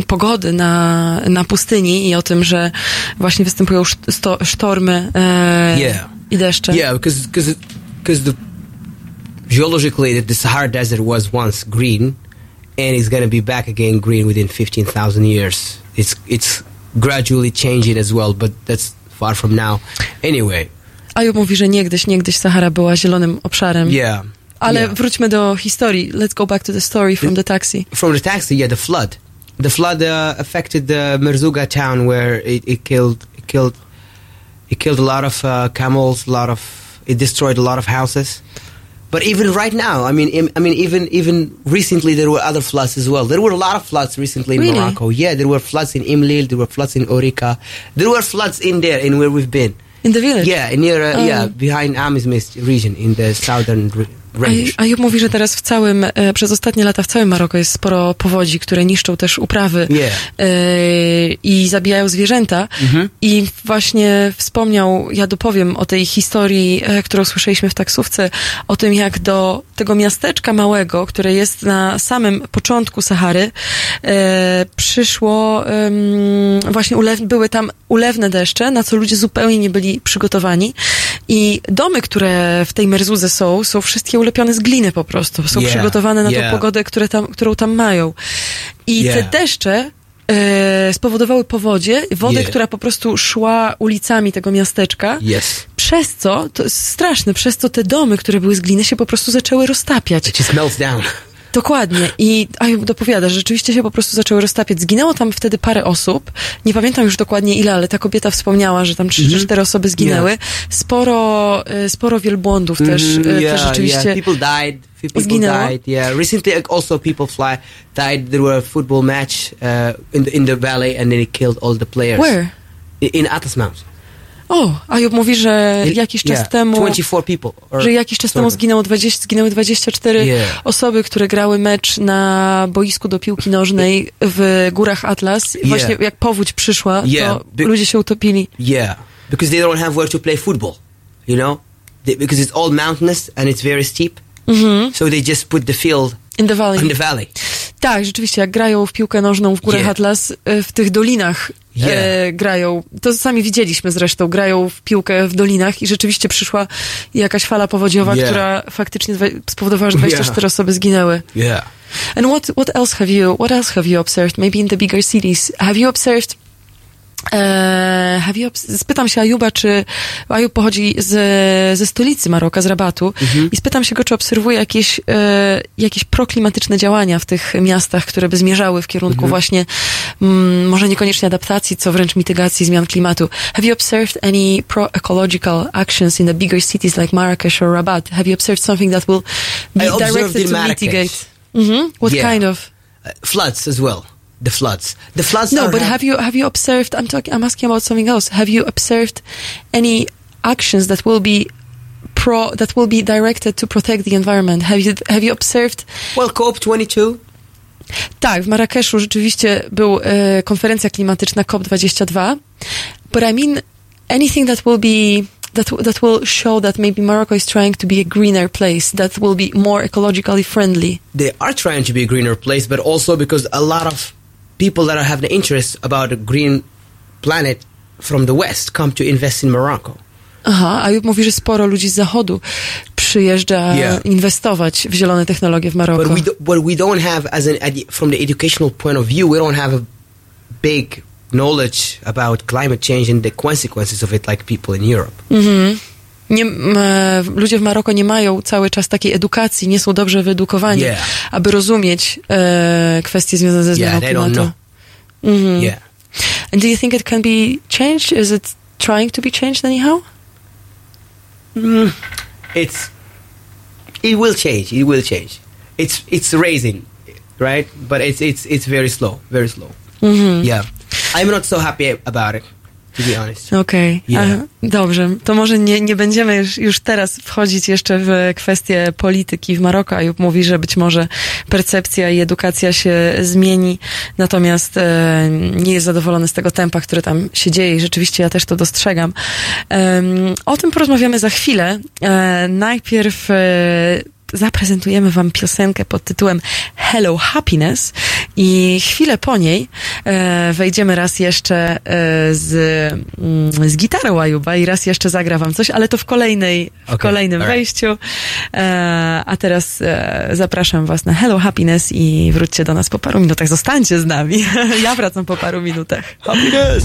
pogody na, na pustyni i o tym, że właśnie występują szt- sztormy e, Yeah. I deszcze. Yeah, because because because the geologically the, the Sahara Desert was once green, and it's gonna be back again green within fifteen thousand years. It's it's gradually changing as well, but that's far from now. Anyway, Ayub mówi, że niegdyś, niegdyś Sahara była zielonym obszarem. yeah. Ale yeah. wróćmy do historii. Let's go back to the story from the taxi. from the taxi, yeah, the flood. The flood uh, affected the Merzuga town where it, it killed it killed it killed a lot of uh, camels, a lot of it destroyed a lot of houses. But even right now, I mean, im- I mean, even even recently there were other floods as well. There were a lot of floods recently in Really? Morocco. Yeah, there were floods in Imlil, there were floods in Orica, there were floods in there in where we've been. In the village? Yeah, near uh, Oh. yeah behind Amismist region in the southern. Re- A, a Job mówi, że teraz w całym, e, przez ostatnie lata w całym Maroko jest sporo powodzi, które niszczą też uprawy Yeah. e, i zabijają zwierzęta. Mhm. I właśnie wspomniał, ja dopowiem o tej historii, e, którą słyszeliśmy w taksówce, o tym jak do tego miasteczka małego, które jest na samym początku Sahary, przyszło, właśnie ulew, były tam ulewne deszcze, na co ludzie zupełnie nie byli przygotowani. I domy, które w tej Merzuze są, są wszystkie ulepione z gliny po prostu. Są Yeah, przygotowane na yeah. tą pogodę, które tam, którą tam mają. I te Yeah. deszcze e, spowodowały powodzie, wodę, która po prostu szła ulicami tego miasteczka. Yes. Przez co, to jest straszne, przez co te domy, które były z gliny, się po prostu zaczęły roztapiać. It just melts down. Dokładnie. I Ajub dopowiada, że rzeczywiście się po prostu zaczęły roztapiać. Zginęło tam wtedy parę osób. Nie pamiętam już dokładnie ile, ale ta kobieta wspomniała, że tam trzy czy Mhm. cztery osoby zginęły. Sporo, e, sporo wielbłądów też, Mhm, e, yeah, też rzeczywiście yeah. People died. People zginęło. died. Yeah. Recently, also people fly died. There were a football match uh, in the in the valley, and then it killed all the players. Where? I- In Atlas Mountain. O, Ajub mówi, że jakiś czas yeah, temu... 24 people. że jakiś czas temu zginęło 20, zginęły 24 Yeah. osoby, które grały mecz na boisku do piłki nożnej w górach Atlas. Właśnie jak powódź przyszła, to be- ludzie się utopili. Yeah, because they don't have where to play football, you know, they, because it's all mountainous and it's very steep. Mhm. So they just put the field In the valley. in the valley. Tak, rzeczywiście, jak grają w piłkę nożną w górach Yeah. Atlas, e, w tych dolinach e, grają. To sami widzieliśmy zresztą, grają w piłkę w dolinach i rzeczywiście przyszła jakaś fala powodziowa, Yeah. która faktycznie spowodowała, że 24 Yeah. osoby zginęły. Yeah. And what what else have you what else have you observed? Maybe in the bigger cities. Have you observed e, have you spytam się Ajuba, czy Ajub pochodzi z, ze stolicy Maroka, z Rabatu Mhm. i spytam się go, czy obserwuje jakieś, e, jakieś proklimatyczne działania w tych miastach, które by zmierzały w kierunku Mhm. właśnie mm, może niekoniecznie adaptacji, co wręcz mitygacji zmian klimatu. Have you observed any pro-ecological actions in the bigger cities like Marrakesh or Rabat? Have you observed something that will be I directed to Marrakesh. mitigate? Mhm. What Yeah. kind of? Uh, floods as well. The floods. The floods. No, but hap- have you have you observed? I'm talking. I'm asking about something else. Have you observed any actions that will be pro that will be directed to protect the environment? Have you have you observed? Well, COP 22. Tak, w Marrakeszu rzeczywiście był e, konferencja klimatyczna COP22. But I mean anything that will be that that will show that maybe Morocco is trying to be a greener place that will be more ecologically friendly. They are trying to be a greener place, but also because a lot of people that are having interest about a green planet from the west come to invest in Morocco. Aha, a mówi, że sporo ludzi z zachodu przyjeżdża Yeah. inwestować w zielone technologie w Maroko. But we, do, but we don't have, as an from the educational point of view, we don't have a big knowledge about climate change and the consequences of it like people in Europe. Mhm. Nie, e, ludzie w Maroko nie mają cały czas takiej edukacji, nie są dobrze wyedukowani, Yeah. aby rozumieć e, kwestie związane ze zmianą Yeah, klimatu. know. Mhm. Yeah. And do you think it can be changed? Is it trying to be changed anyhow? Mm, it's it will change. It will change. It's it's raising, right? But it's it's it's very slow, very slow. Mhm. Yeah, I'm not so happy about it, to be honest. Okej, Yeah. Aha, dobrze. To może nie, nie będziemy już, już teraz wchodzić jeszcze w kwestie polityki w Maroku. Ayub mówi, że być może percepcja i edukacja się zmieni, natomiast e, nie jest zadowolony z tego tempa, które tam się dzieje i rzeczywiście ja też to dostrzegam. Em, o tym porozmawiamy za chwilę. E, najpierw e, zaprezentujemy wam piosenkę pod tytułem Hello Happiness i chwilę po niej e, wejdziemy raz jeszcze e, z, mm, z gitarą Ajuba i raz jeszcze zagra wam coś, ale to w kolejnej, w Okay, kolejnym alright. wejściu. E, a teraz e, zapraszam was na Hello Happiness i wróćcie do nas po paru minutach. Zostańcie z nami. ja wracam po paru minutach. Happiness!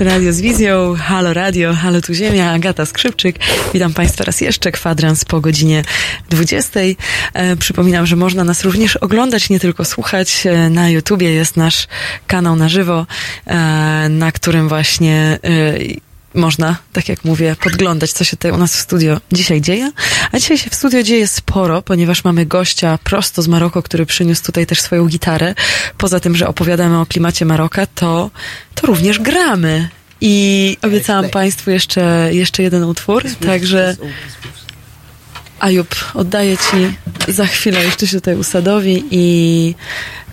Radio z wizją, Halo Radio, Halo Tu Ziemia, Agata Skrzypczyk. Witam Państwa raz jeszcze, kwadrans po godzinie 20. E, przypominam, że można nas również oglądać, nie tylko słuchać. E, na YouTubie jest nasz kanał na żywo, e, na którym właśnie e, można, tak jak mówię, podglądać, co się tutaj u nas w studio dzisiaj dzieje. A dzisiaj się w studio dzieje sporo, ponieważ mamy gościa prosto z Maroko, który przyniósł tutaj też swoją gitarę. Poza tym, że opowiadamy o klimacie Maroka, to, to również gramy. I obiecałam Państwu jeszcze, jeszcze jeden utwór, także Ajub, oddaję Ci za chwilę, jeszcze się tutaj usadowi i,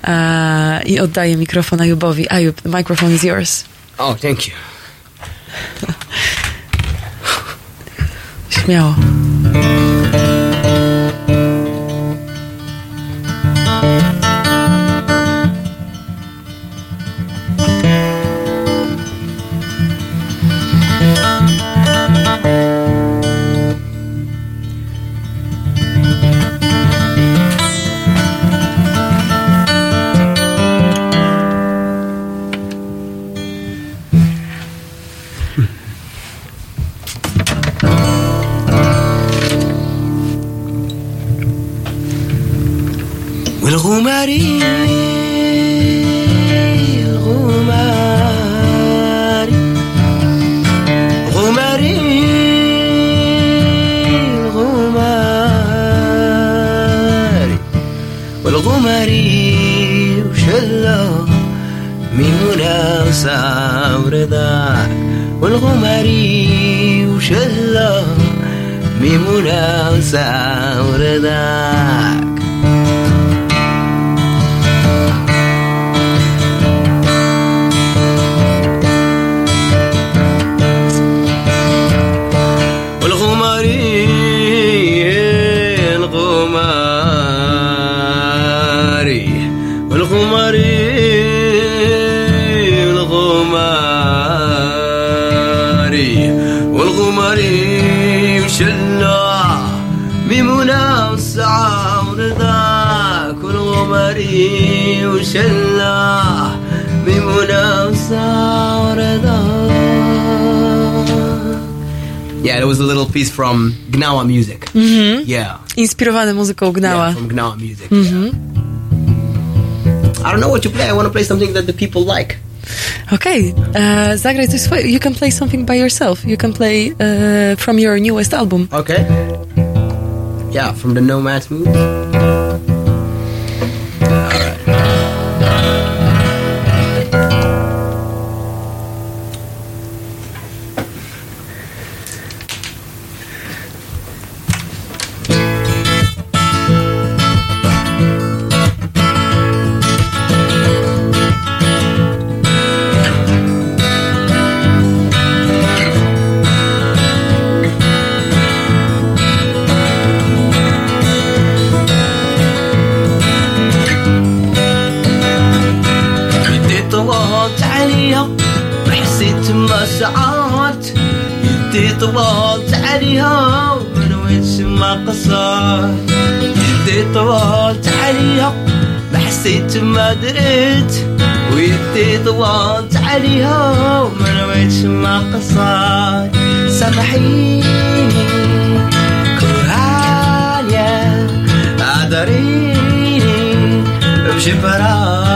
e, i oddaję mikrofon Ajubowi. Ajub, the microphone is yours. Oh, thank you. Śmiało. Little piece from Gnawa music. Mhm. Yeah. Inspirowany muzyką Gnała. Yeah, from Gnawa music. Mhm. I don't know what to play. I want to play something that the people like. Okay, e, zagraj coś swojego. You can play something by yourself. You can play e, from your newest album. Okay. Yeah, from the Nomads movie. ضوانت عليها ومنويتش ما قصاي سامحيني كرهانية أعذريني بجبران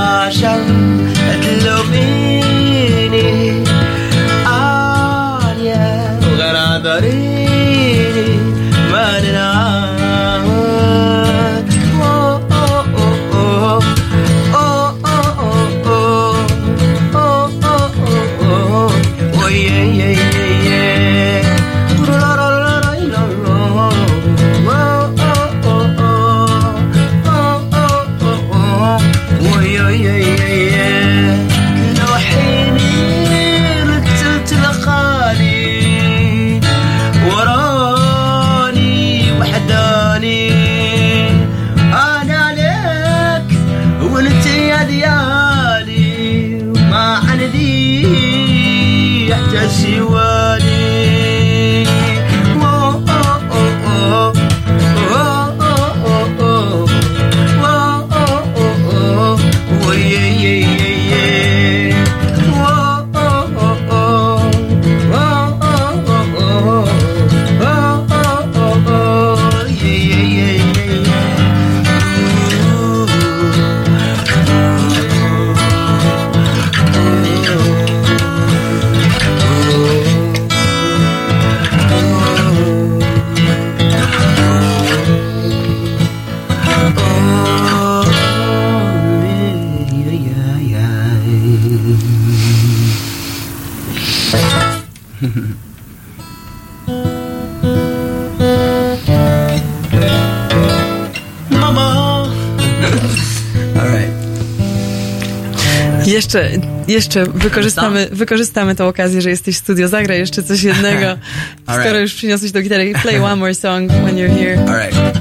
Jeszcze, jeszcze wykorzystamy, wykorzystamy tą okazję, że jesteś w studio. Zagraj jeszcze coś jednego. Skoro już przyniosłeś do gitary. Play one more song when you're here. All right.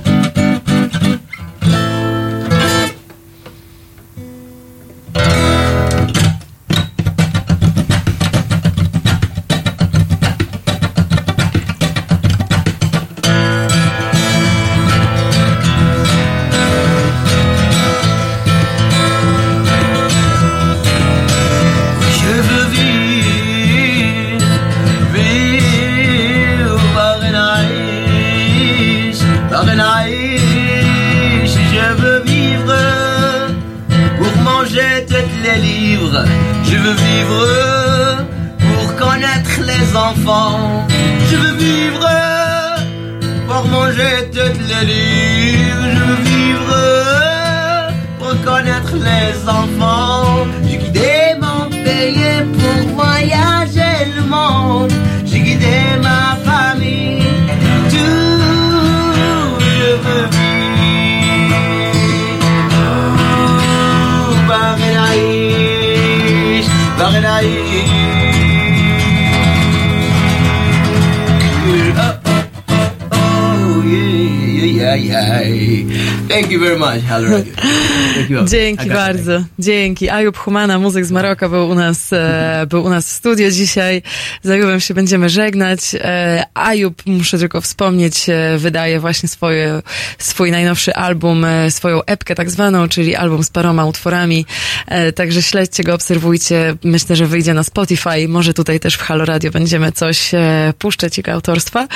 Dzięki it. bardzo. Dzięki. Ayub Humana, muzyk z Maroka, był u nas, e, był u nas w studio dzisiaj. Z Ayubem się będziemy żegnać. E, Ayub, muszę tylko wspomnieć, e, wydaje właśnie swoje, swój najnowszy album, e, swoją epkę tak zwaną, czyli album z paroma utworami. E, także śledźcie go, obserwujcie. Myślę, że wyjdzie na Spotify. Może tutaj też w Halo Radio będziemy coś e, puszczać jego autorstwa.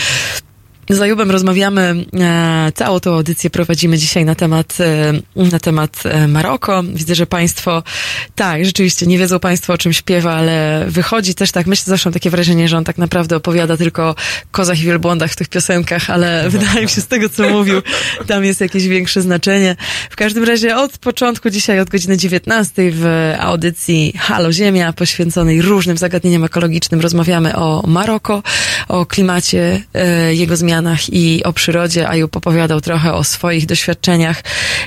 Z Ajubem rozmawiamy, e, całą tą audycję prowadzimy dzisiaj na temat, e, na temat e, Maroko. Widzę, że Państwo, tak, rzeczywiście nie wiedzą Państwo o czym śpiewa, ale wychodzi też tak, myślę, zawsze mam takie wrażenie, że on tak naprawdę opowiada tylko o kozach i wielbłądach w tych piosenkach, ale wydaje mi się z tego, co mówił, tam jest jakieś większe znaczenie. W każdym razie od początku dzisiaj, od godziny 19 w audycji Halo Ziemia, poświęconej różnym zagadnieniom ekologicznym, rozmawiamy o Maroko, o klimacie, e, jego zmianach i o przyrodzie. Ajub opowiadał trochę o swoich doświadczeniach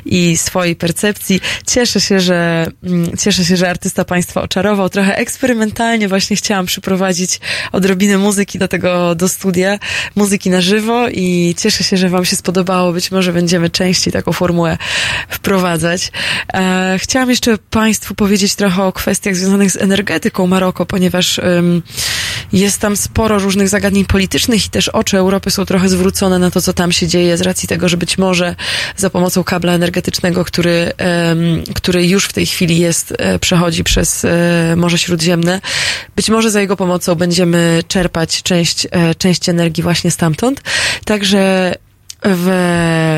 i swojej percepcji. Cieszę się, że mm, cieszę się, że artysta Państwa oczarował. Trochę eksperymentalnie właśnie chciałam przyprowadzić odrobinę muzyki do tego, do studia, muzyki na żywo i cieszę się, że Wam się spodobało. Być może będziemy częściej taką formułę wprowadzać. E, chciałam jeszcze Państwu powiedzieć trochę o kwestiach związanych z energetyką Maroko, ponieważ ym, jest tam sporo różnych zagadnień politycznych i też oczy Europy są trochę zwrócone na to, co tam się dzieje, z racji tego, że być może za pomocą kabla energetycznego, który, który już w tej chwili jest, e, przechodzi przez e, Morze Śródziemne, być może za jego pomocą będziemy czerpać część, e, część energii właśnie stamtąd. Także w,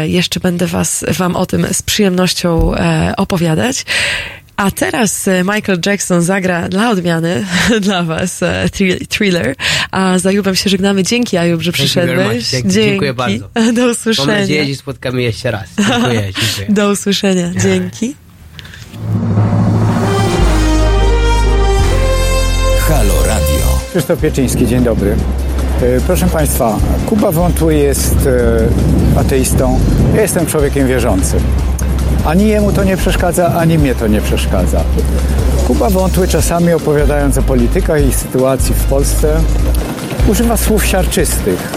jeszcze będę was, wam o tym z przyjemnością opowiadać. A teraz e, Michael Jackson zagra dla odmiany dla was e, thrill- thriller, a z Ajubem się żegnamy. Dzięki Ajub, że przyszedłeś. Dzięki, dziękuję bardzo. Do Mam nadzieję, usłyszenia. że spotkamy jeszcze raz. Dziękuję, dziękuję. Do usłyszenia. Dzięki. Halo Radio. Krzysztof Pieczyński, dzień dobry. E, Proszę Państwa, Kuba Wątły jest ateistą, ja jestem człowiekiem wierzącym. Ani jemu to nie przeszkadza, ani mnie to nie przeszkadza. Kuba Wątły czasami opowiadając o politykach i sytuacji w Polsce używa słów siarczystych.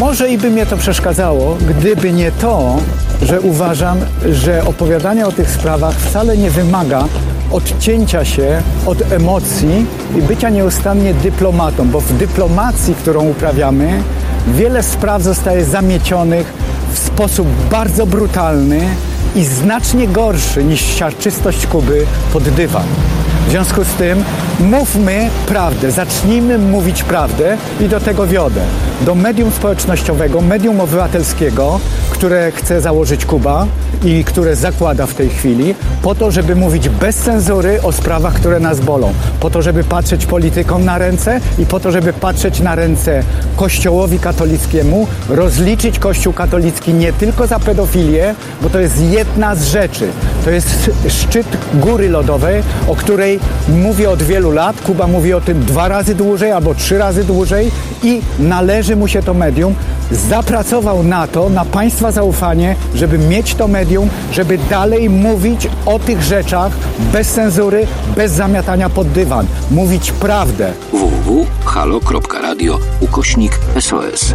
Może i by mnie to przeszkadzało, gdyby nie to, że uważam, że opowiadanie o tych sprawach wcale nie wymaga odcięcia się od emocji i bycia nieustannie dyplomatą, bo w dyplomacji, którą uprawiamy, wiele spraw zostaje zamiecionych w sposób bardzo brutalny i znacznie gorszy niż siarczystość Kuby pod dywan. W związku z tym mówmy prawdę, zacznijmy mówić prawdę i do tego wiodę. Do medium społecznościowego, medium obywatelskiego, które chce założyć Kuba i które zakłada w tej chwili, po to, żeby mówić bez cenzury o sprawach, które nas bolą. Po to, żeby patrzeć politykom na ręce i po to, żeby patrzeć na ręce Kościołowi katolickiemu, rozliczyć Kościół katolicki nie tylko za pedofilię, bo to jest jedna z rzeczy. To jest szczyt góry lodowej, o której mówię od wielu lat. Kuba mówi o tym dwa razy dłużej albo trzy razy dłużej i należy mu się to medium. Zapracował na to, na Państwa zaufanie, żeby mieć to medium, żeby dalej mówić o tych rzeczach bez cenzury, bez zamiatania pod dywan. Mówić prawdę. www.halo.radio ukośnik SOS.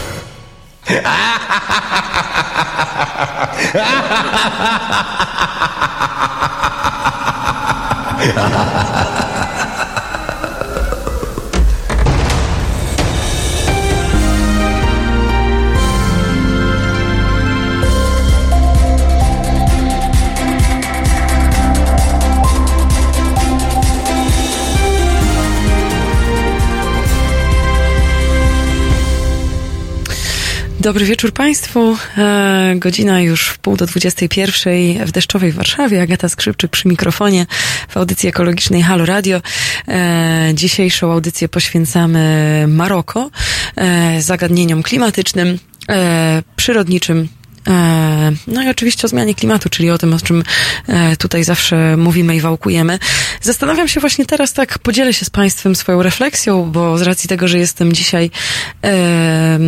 Ha ha ha ha! Dobry wieczór Państwu. E, godzina już w pół do 21 w deszczowej Warszawie. Agata Skrzypczyk przy mikrofonie w audycji ekologicznej Halo Radio. E, dzisiejszą audycję poświęcamy Maroko, e, zagadnieniom klimatycznym, przyrodniczym, No i oczywiście o zmianie klimatu, czyli o tym, o czym e, tutaj zawsze mówimy i wałkujemy. Zastanawiam się właśnie teraz, tak podzielę się z Państwem swoją refleksją, bo z racji tego, że jestem dzisiaj e,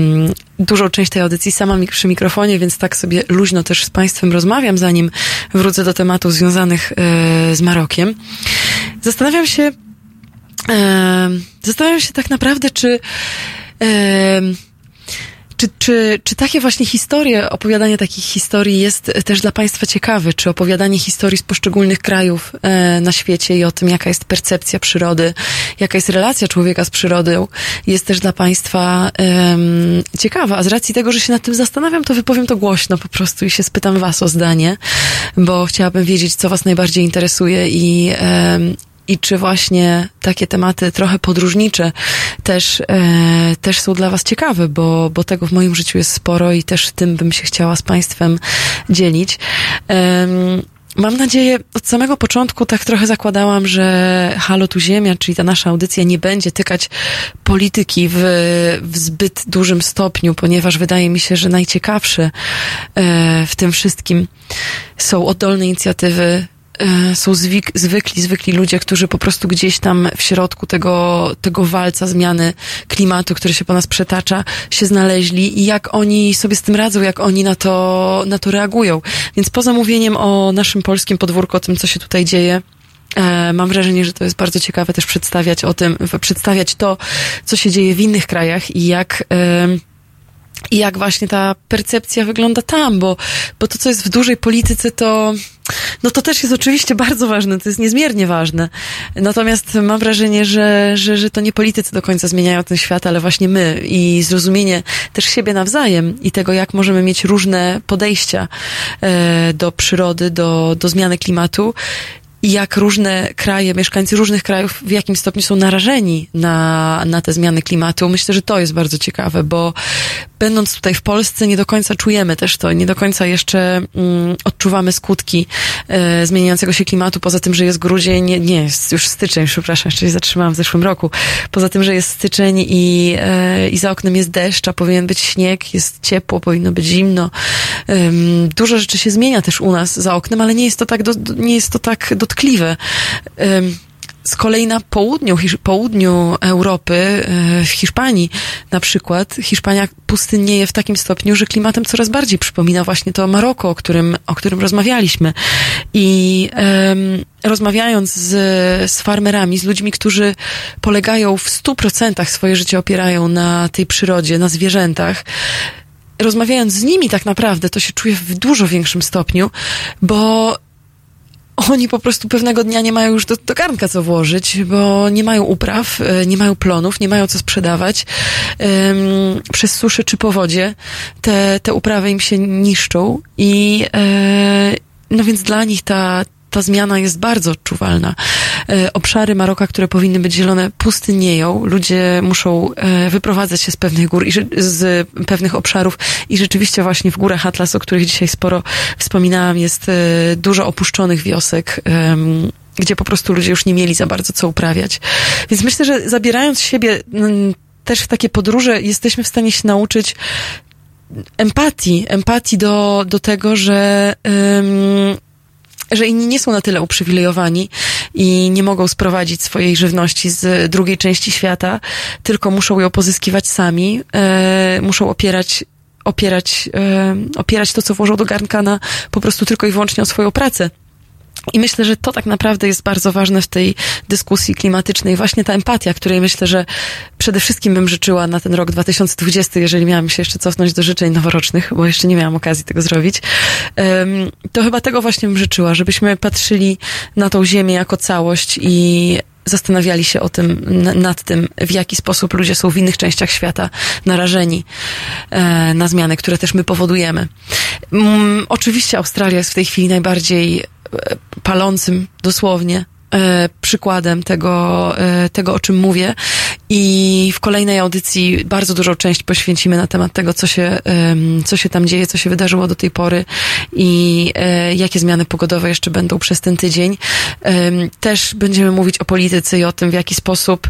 dużą część tej audycji sama przy mikrofonie, więc tak sobie luźno też z Państwem rozmawiam, zanim wrócę do tematów związanych e, z Marokiem. Zastanawiam się, zastanawiam się tak naprawdę, czy, czy, czy, czy takie właśnie historie, opowiadanie takich historii jest też dla Państwa ciekawe? Czy opowiadanie historii z poszczególnych krajów e, na świecie i o tym, jaka jest percepcja przyrody, jaka jest relacja człowieka z przyrodą, jest też dla Państwa em, ciekawa? A z racji tego, że się nad tym zastanawiam, to wypowiem to głośno po prostu i się spytam Was o zdanie, bo chciałabym wiedzieć, co Was najbardziej interesuje i, i czy właśnie takie tematy trochę podróżnicze też, e, też są dla Was ciekawe, bo, bo tego w moim życiu jest sporo i też tym bym się chciała z Państwem dzielić. Em, Mam nadzieję, od samego początku tak trochę zakładałam, że Halo tu Ziemia, czyli ta nasza audycja nie będzie tykać polityki w, w zbyt dużym stopniu, ponieważ wydaje mi się, że najciekawsze e, w tym wszystkim są oddolne inicjatywy e, są zwik, zwykli, zwykli ludzie, którzy po prostu gdzieś tam w środku tego, tego walca zmiany klimatu, który się po nas przetacza, się znaleźli i jak oni sobie z tym radzą, jak oni na to, na to reagują. Więc poza mówieniem o naszym polskim podwórku, o tym, co się tutaj dzieje, E, mam wrażenie, że to jest bardzo ciekawe też przedstawiać o tym, przedstawiać to, co się dzieje w innych krajach i jak, em, i jak właśnie ta percepcja wygląda tam, bo, bo to, co jest w dużej polityce, to, no to też jest oczywiście bardzo ważne, to jest niezmiernie ważne. Natomiast mam wrażenie, że, że, że to nie politycy do końca zmieniają ten świat, ale właśnie my i zrozumienie też siebie nawzajem i tego, jak możemy mieć różne podejścia e, do przyrody, do, do zmiany klimatu i jak różne kraje, mieszkańcy różnych krajów w jakim stopniu są narażeni na, na te zmiany klimatu. Myślę, że to jest bardzo ciekawe, bo będąc tutaj w Polsce nie do końca czujemy też to, nie do końca jeszcze mm, odczuwamy skutki e, zmieniającego się klimatu, poza tym, że jest grudzień, nie, nie jest już styczeń, przepraszam, jeszcze się zatrzymałam w zeszłym roku, poza tym, że jest styczeń i, e, i za oknem jest deszcz, a powinien być śnieg, jest ciepło, powinno być zimno. Em, dużo rzeczy się zmienia też u nas za oknem, ale nie jest to tak, do, nie jest to tak dotkliwe. Em, z kolei na południu, południu Europy, e, w Hiszpanii na przykład, Hiszpania pustynnieje w takim stopniu, że klimatem coraz bardziej przypomina właśnie to Maroko, o którym, o którym rozmawialiśmy. I em, rozmawiając z, z farmerami, z ludźmi, którzy polegają w stu procentach swoje życie opierają na tej przyrodzie, na zwierzętach, rozmawiając z nimi tak naprawdę, to się czuję w dużo większym stopniu, bo oni po prostu pewnego dnia nie mają już do, do garnka co włożyć, bo nie mają upraw, e, nie mają plonów, nie mają co sprzedawać. Przez suszę czy powodzie te, te uprawy im się niszczą i e, no więc dla nich ta, ta zmiana jest bardzo odczuwalna. E, obszary Maroka, które powinny być zielone, pustynieją. Ludzie muszą e, wyprowadzać się z pewnych gór i z pewnych obszarów i rzeczywiście właśnie w górach Atlas, o których dzisiaj sporo wspominałam, jest e, dużo opuszczonych wiosek. gdzie po prostu ludzie już nie mieli za bardzo co uprawiać. Więc myślę, że zabierając siebie mm, też w takie podróże, jesteśmy w stanie się nauczyć empatii, empatii do, do tego, że, że inni nie są na tyle uprzywilejowani i nie mogą sprowadzić swojej żywności z drugiej części świata, tylko muszą ją pozyskiwać sami, e, muszą opierać opierać, e, opierać to, co włożą do garnka na po prostu tylko i wyłącznie o swoją pracę. I myślę, że to tak naprawdę jest bardzo ważne w tej dyskusji klimatycznej. Właśnie ta empatia, której myślę, że przede wszystkim bym życzyła na ten rok 2020, jeżeli miałam się jeszcze cofnąć do życzeń noworocznych, bo jeszcze nie miałam okazji tego zrobić. To chyba tego właśnie bym życzyła, żebyśmy patrzyli na tą ziemię jako całość i zastanawiali się o tym, nad tym, w jaki sposób ludzie są w innych częściach świata narażeni e, na zmiany, które też my powodujemy. Oczywiście Australia jest w tej chwili najbardziej palącym dosłownie e, przykładem tego, e, tego, o czym mówię. I w kolejnej audycji bardzo dużą część poświęcimy na temat tego, co się, co się tam dzieje, co się wydarzyło do tej pory i e, jakie zmiany pogodowe jeszcze będą przez ten tydzień. Też będziemy mówić o polityce i o tym, w jaki sposób,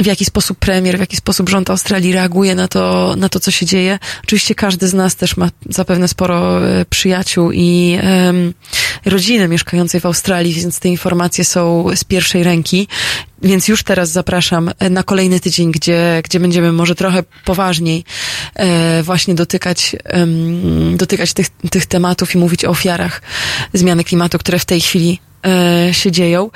w jaki sposób premier, w jaki sposób rząd Australii reaguje na to, na to, co się dzieje. Oczywiście każdy z nas też ma zapewne sporo e, przyjaciół i rodziny mieszkającej w Australii, więc te informacje są z pierwszej ręki. Więc już teraz zapraszam e, na kolejny tydzień, gdzie, gdzie będziemy może trochę poważniej e, właśnie dotykać, dotykać tych, tych tematów i mówić o ofiarach zmiany klimatu, które w tej chwili e, się dzieją.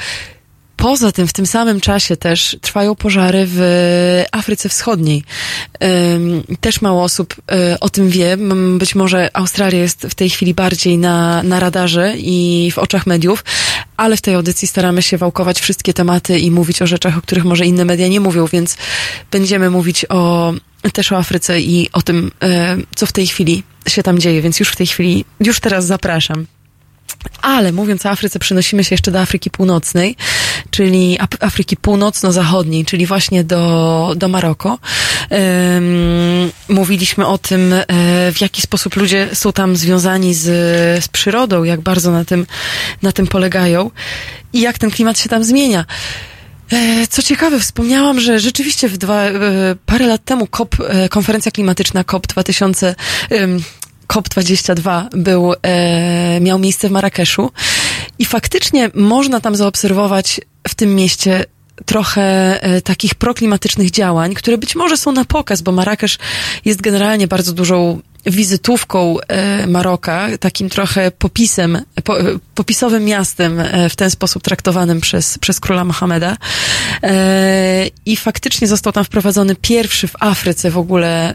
Poza tym w tym samym czasie też trwają pożary w Afryce Wschodniej. Też mało osób y, o tym wie. Być może Australia jest w tej chwili bardziej na, na radarze i w oczach mediów, ale w tej audycji staramy się wałkować wszystkie tematy i mówić o rzeczach, o których może inne media nie mówią, więc będziemy mówić o też o Afryce i o tym, e, co w tej chwili się tam dzieje, więc już w tej chwili, już teraz zapraszam. Ale mówiąc o Afryce, przenosimy się jeszcze do Afryki Północnej, czyli Af- Afryki Północno-Zachodniej, czyli właśnie do, do Maroko. Mówiliśmy o tym, e, w jaki sposób ludzie są tam związani z, z przyrodą, jak bardzo na tym, na tym polegają i jak ten klimat się tam zmienia. E, Co ciekawe, wspomniałam, że rzeczywiście w dwa, e, parę lat temu COP, konferencja klimatyczna COP 2000, ym, COP22 był, miał miejsce w Marrakeszu i faktycznie można tam zaobserwować w tym mieście trochę e, takich proklimatycznych działań, które być może są na pokaz, bo Marrakesz jest generalnie bardzo dużą wizytówką e, Maroka, takim trochę popisem, po, e, popisowym miastem w ten sposób traktowanym przez, przez króla Mohameda. I faktycznie został tam wprowadzony pierwszy w Afryce w ogóle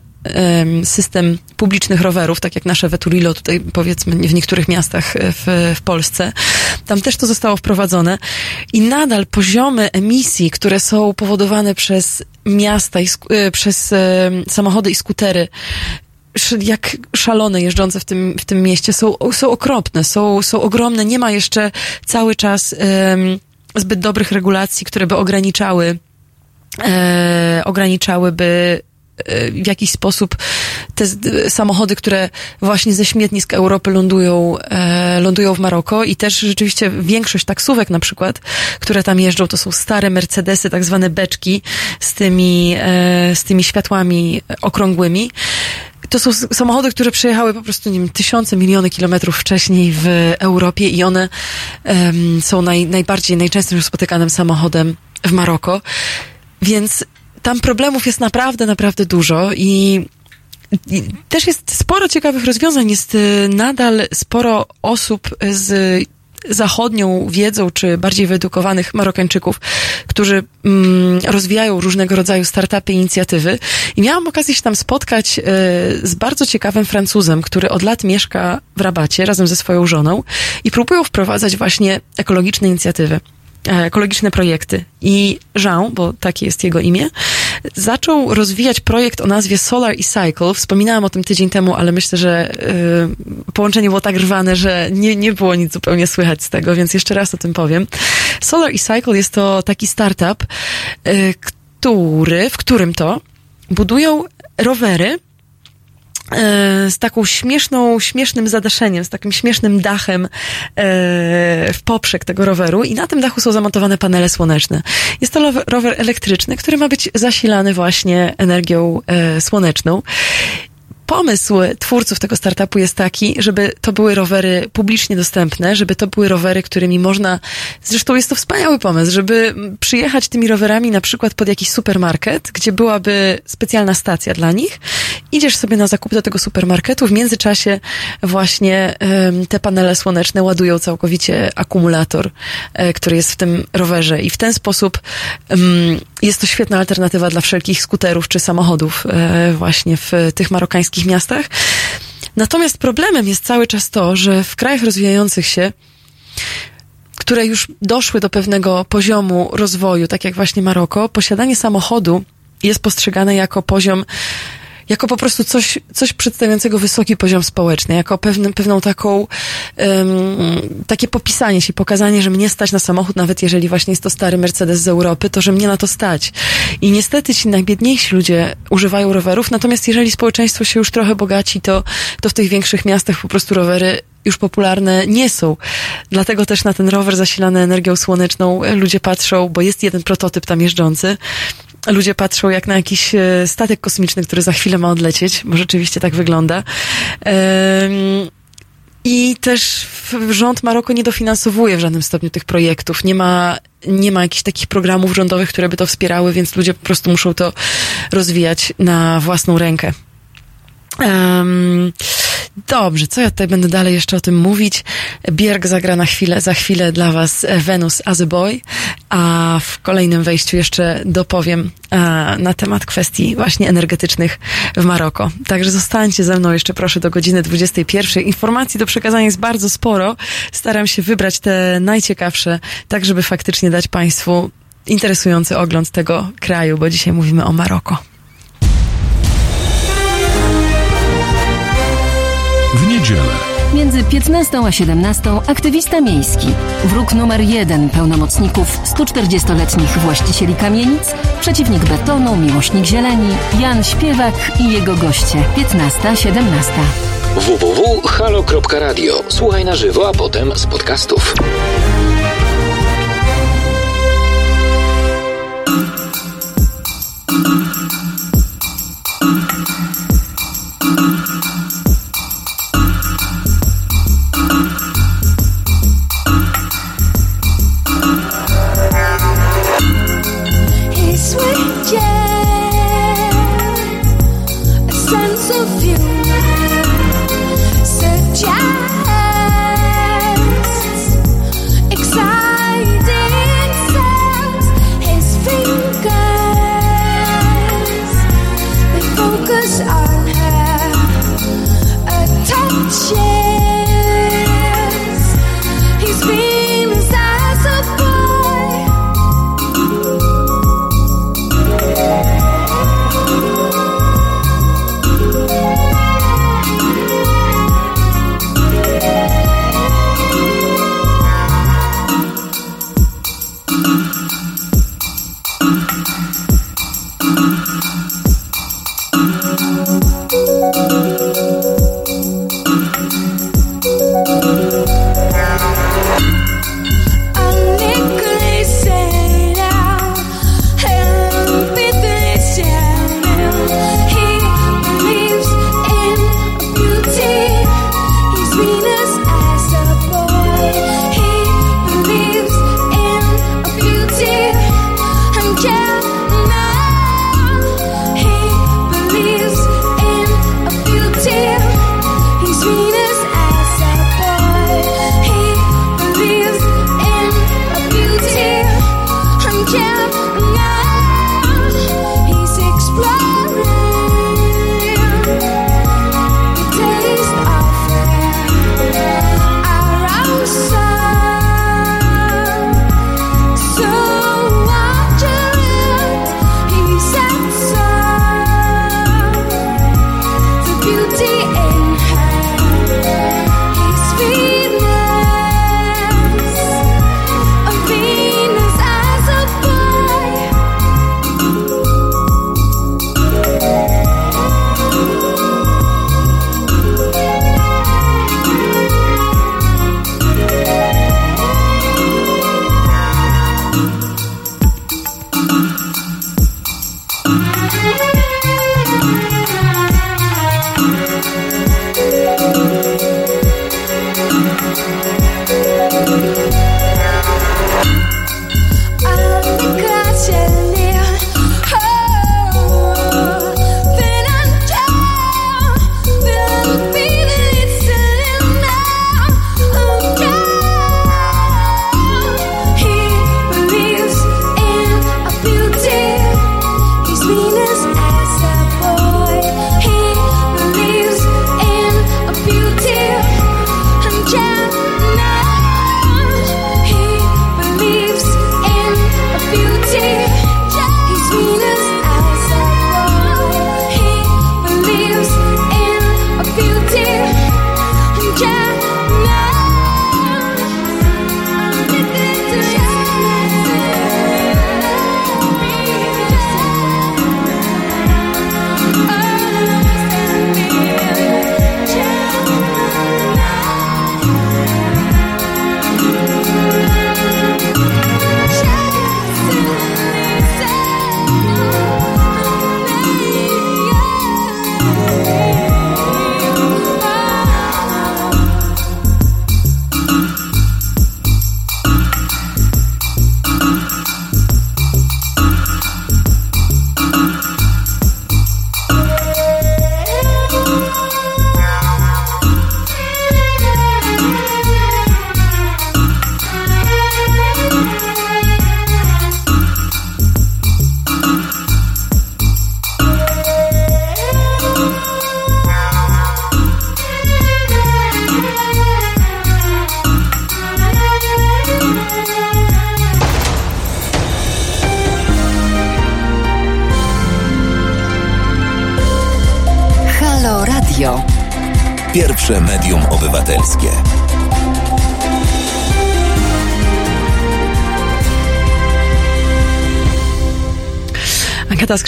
system publicznych rowerów, tak jak nasze Veturilo tutaj powiedzmy w niektórych miastach e, w, w Polsce. Tam też to zostało wprowadzone i nadal poziomy emisji, które są powodowane przez miasta i e, przez e, samochody i skutery, jak szalone jeżdżące w tym, w tym mieście są, są okropne, są, są ogromne. Nie ma jeszcze cały czas em, zbyt dobrych regulacji, które by ograniczały e, ograniczałyby w jakiś sposób te samochody, które właśnie ze śmietnisk Europy lądują, e, lądują w Maroko i też rzeczywiście większość taksówek na przykład, które tam jeżdżą, to są stare Mercedesy, tak zwane beczki z tymi, e, z tymi światłami okrągłymi. To są samochody, które przejechały po prostu, nie wiem, tysiące, miliony kilometrów wcześniej w Europie i one są naj, najbardziej, najczęściej spotykanym samochodem w Maroko. Więc tam problemów jest naprawdę, naprawdę dużo i, też jest sporo ciekawych rozwiązań. Jest y, nadal sporo osób z zachodnią wiedzą, czy bardziej wyedukowanych Marokańczyków, którzy mm, rozwijają różnego rodzaju startupy i inicjatywy. I miałam okazję się tam spotkać y, z bardzo ciekawym Francuzem, który od lat mieszka w Rabacie razem ze swoją żoną i próbują wprowadzać właśnie ekologiczne inicjatywy ekologiczne projekty. I Jean, bo takie jest jego imię, zaczął rozwijać projekt o nazwie Solar e Cycle. Wspominałam o tym tydzień temu, ale myślę, że y, połączenie było tak rwane, że nie, nie było nic zupełnie słychać z tego, więc jeszcze raz o tym powiem. Solar e Cycle jest to taki startup, y, który, w którym to budują rowery, z taką śmieszną, śmiesznym zadaszeniem, z takim śmiesznym dachem e, w poprzek tego roweru i na tym dachu są zamontowane panele słoneczne. Jest to rower, rower elektryczny, który ma być zasilany właśnie energią e, słoneczną. Pomysł twórców tego startupu jest taki, żeby to były rowery publicznie dostępne, żeby to były rowery, którymi można, zresztą jest to wspaniały pomysł, żeby przyjechać tymi rowerami na przykład pod jakiś supermarket, gdzie byłaby specjalna stacja dla nich. Idziesz sobie na zakup do tego supermarketu, w międzyczasie właśnie te panele słoneczne ładują całkowicie akumulator, e, który jest w tym rowerze i w ten sposób jest to świetna alternatywa dla wszelkich skuterów czy samochodów e, właśnie w tych marokańskich miastach. Natomiast problemem jest cały czas to, że w krajach rozwijających się które już doszły do pewnego poziomu rozwoju, tak jak właśnie Maroko, posiadanie samochodu jest postrzegane jako poziom, jako po prostu coś, coś przedstawiającego wysoki poziom społeczny, jako pewnym, pewną taką, em, takie popisanie się, pokazanie, że mnie stać na samochód, nawet jeżeli właśnie jest to stary Mercedes z Europy, to że mnie na to stać. I niestety ci najbiedniejsi ludzie używają rowerów, natomiast jeżeli społeczeństwo się już trochę bogaci, to, to w tych większych miastach po prostu rowery już popularne nie są. Dlatego też na ten rower zasilany energią słoneczną ludzie patrzą, bo jest jeden prototyp tam jeżdżący. Ludzie patrzą jak na jakiś e, statek kosmiczny, który za chwilę ma odlecieć, bo rzeczywiście tak wygląda. I też rząd Maroko nie dofinansowuje w żadnym stopniu tych projektów. Nie ma, nie ma jakichś takich programów rządowych, które by to wspierały, więc ludzie po prostu muszą to rozwijać na własną rękę. Em, Dobrze, co ja tutaj będę dalej jeszcze o tym mówić? Bierg zagra na chwilę, za chwilę dla Was e, Venus as a Boy, a w kolejnym wejściu jeszcze dopowiem e, na temat kwestii właśnie energetycznych w Maroko. Także zostańcie ze mną jeszcze proszę do godziny 21. Informacji do przekazania jest bardzo sporo. Staram się wybrać te najciekawsze, tak żeby faktycznie dać Państwu interesujący ogląd tego kraju, bo dzisiaj mówimy o Maroko. W niedzielę. Między 15 a 17 aktywista miejski. Wróg numer jeden pełnomocników 140-letnich właścicieli kamienic, przeciwnik betonu, miłośnik zieleni, Jan Śpiewak i jego goście. 15-17. www.halo.radio. Słuchaj na żywo, a potem z podcastów.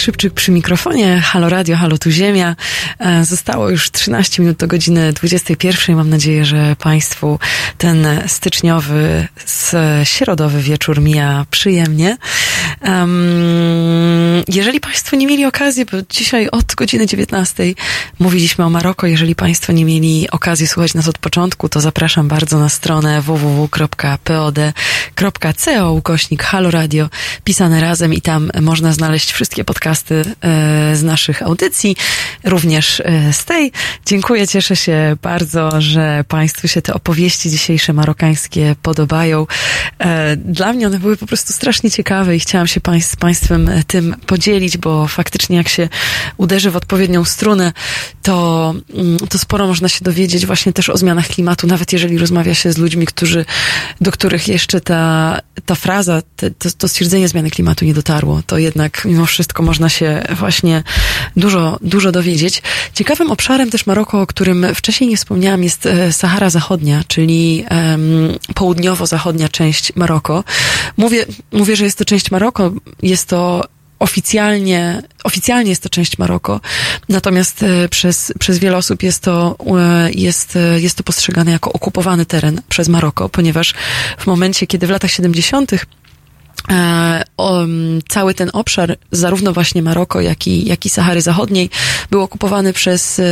Skrzypczyk przy mikrofonie. Halo Radio, halo tu Ziemia. E, Zostało już 13 minut do godziny 21. Mam nadzieję, że Państwu ten styczniowy, środowy wieczór mija przyjemnie. Em, Jeżeli Państwo nie mieli okazji, bo dzisiaj od godziny 19 mówiliśmy o Maroko, jeżeli Państwo nie mieli okazji słuchać nas od początku, to zapraszam bardzo na stronę www.pod.co ukośnik Halo Radio pisane razem i tam można znaleźć wszystkie podcasty e, z naszych audycji, również e, z tej. Dziękuję, cieszę się bardzo, że Państwu się te opowieści dzisiejsze marokańskie podobają. E, Dla mnie one były po prostu strasznie ciekawe i chciałam się państw, z Państwem e, tym podzielić, bo faktycznie jak się uderzy w odpowiednią strunę, to, mm, to sporo można się dowiedzieć właśnie też o zmianach klimatu, nawet jeżeli rozmawia się z ludźmi, którzy, do których jeszcze ta, ta fraza, te, to, to stwierdzenie zmiany klimatu nie dotarło. To jednak mimo wszystko można się właśnie dużo, dużo dowiedzieć. Ciekawym obszarem też Maroko, o którym wcześniej nie wspomniałam, jest e, Sahara Zachodnia, czyli em, południowo-zachodnia część Maroko. Mówię, mówię, że jest to część Maroko, jest to oficjalnie, oficjalnie jest to część Maroko, natomiast e, przez, przez wiele osób jest to, e, jest, e, jest to postrzegane jako okupowany teren przez Maroko, ponieważ w momencie, kiedy w latach 70. E, cały ten obszar, zarówno właśnie Maroko, jak i, jak i Sahary Zachodniej, był okupowany przez, e,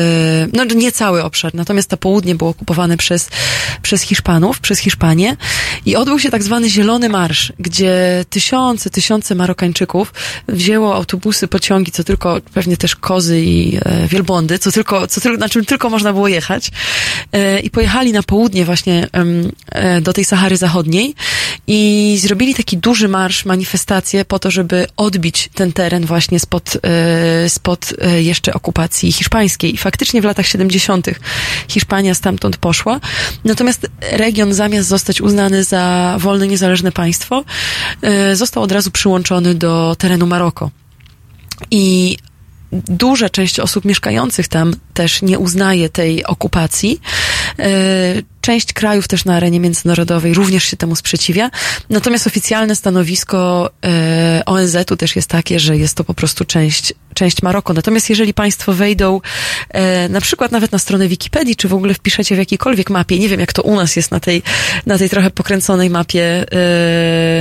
no nie cały obszar, natomiast to południe było okupowane przez, przez Hiszpanów, przez Hiszpanię. I odbył się tak zwany Zielony Marsz, gdzie tysiące, tysiące Marokańczyków wzięło autobusy, pociągi, co tylko, pewnie też kozy i e, wielbłądy, co tylko, co tylko, na czym tylko można było jechać e, i pojechali na południe właśnie e, do tej Sahary Zachodniej i zrobili taki duży marsz, manifestację po to, żeby odbić ten teren właśnie spod, e, spod e, jeszcze okupacji hiszpańskiej. I faktycznie w latach 70. Hiszpania stamtąd poszła. Natomiast region zamiast zostać uznany za wolne, niezależne państwo, e, został od razu przyłączony do terenu Maroko. I duża część osób mieszkających tam też nie uznaje tej okupacji. Część krajów też na arenie międzynarodowej również się temu sprzeciwia. Natomiast oficjalne stanowisko e, ONZ-u też jest takie, że jest to po prostu część, część Maroko. Natomiast jeżeli Państwo wejdą e, na przykład nawet na stronę Wikipedii, czy w ogóle wpiszecie w jakiejkolwiek mapie, nie wiem jak to u nas jest na tej, na tej trochę pokręconej mapie,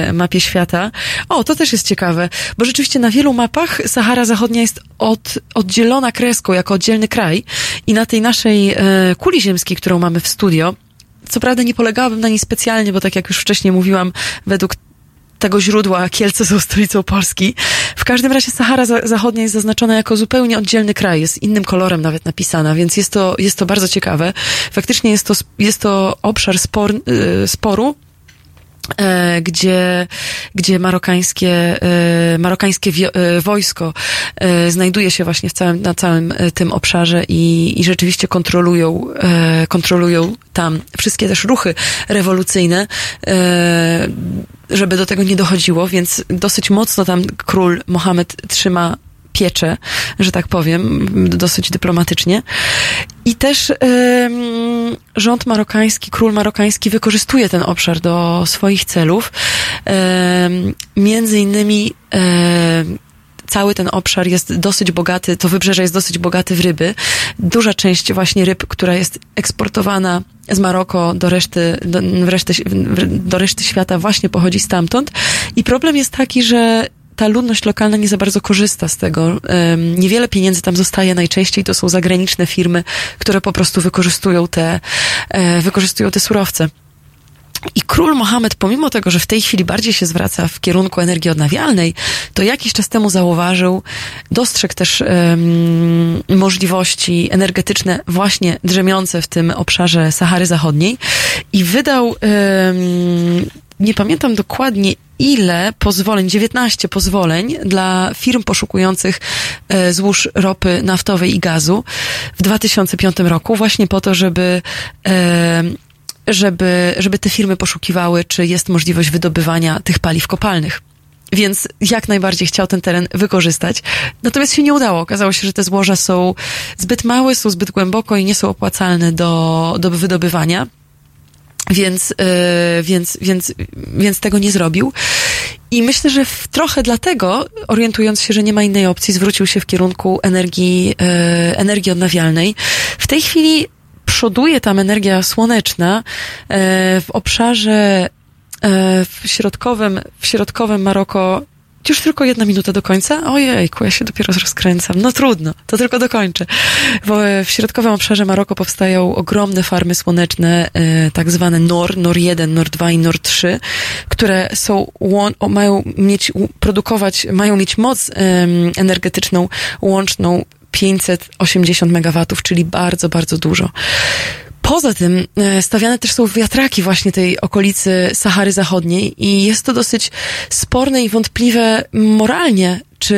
e, mapie świata. O, to też jest ciekawe, bo rzeczywiście na wielu mapach Sahara Zachodnia jest od, oddzielona kreską jako oddzielny kraj i na tej naszej e, kuli ziemskiej, którą mamy w studio, co prawda nie polegałabym na niej specjalnie, bo tak jak już wcześniej mówiłam, według tego źródła Kielce są stolicą Polski. W każdym razie Sahara za Zachodnia jest zaznaczona jako zupełnie oddzielny kraj, jest innym kolorem nawet napisana, więc jest to, jest to bardzo ciekawe. Faktycznie jest to, jest to obszar spor, y, sporu, gdzie, gdzie marokańskie, e, marokańskie e, wojsko e, znajduje się właśnie w całym, na całym e, tym obszarze i, i rzeczywiście kontrolują, e, kontrolują tam wszystkie też ruchy rewolucyjne, e, żeby do tego nie dochodziło, więc dosyć mocno tam król Mohamed trzyma pieczę, że tak powiem, dosyć dyplomatycznie. I też em, rząd marokański, król marokański wykorzystuje ten obszar do swoich celów. Em, między innymi em, cały ten obszar jest dosyć bogaty, to wybrzeże jest dosyć bogate w ryby. Duża część właśnie ryb, która jest eksportowana z Maroko do reszty, do, reszty, do reszty świata właśnie pochodzi stamtąd. I problem jest taki, że ta ludność lokalna nie za bardzo korzysta z tego. Niewiele pieniędzy tam zostaje, najczęściej to są zagraniczne firmy, które po prostu wykorzystują te, e, wykorzystują te surowce. I król Mohamed, pomimo tego, że w tej chwili bardziej się zwraca w kierunku energii odnawialnej, to jakiś czas temu zauważył, dostrzegł też em, możliwości energetyczne właśnie drzemiące w tym obszarze Sahary Zachodniej i wydał, em, nie pamiętam dokładnie ile pozwoleń, 19 pozwoleń dla firm poszukujących e, złóż ropy naftowej i gazu w 2005 roku, właśnie po to, żeby em, żeby, żeby te firmy poszukiwały, czy jest możliwość wydobywania tych paliw kopalnych. więc jak najbardziej chciał ten teren wykorzystać. Natomiast się nie udało. Okazało się, że te złoża są zbyt małe, są zbyt głęboko i nie są opłacalne do, do wydobywania. Więc, yy, więc, więc, więc tego nie zrobił. I myślę, że w, trochę dlatego, orientując się, że nie ma innej opcji, zwrócił się w kierunku energii, yy, energii odnawialnej. W tej chwili przoduje tam energia słoneczna yy, w obszarze e, w środkowym, w środkowym Maroko już tylko jedna minuta do końca? Ojejku, ja się dopiero rozkręcam. No trudno, to tylko dokończę. E, w środkowym obszarze Maroko powstają ogromne farmy słoneczne, e, tak zwane NOR, NOR 1, NOR 2 i NOR 3, które są, mają mieć, produkować, mają mieć moc energetyczną łączną 580 megawatów, czyli bardzo, bardzo dużo. Poza tym e, stawiane też są wiatraki właśnie tej okolicy Sahary Zachodniej i jest to dosyć sporne i wątpliwe moralnie, czy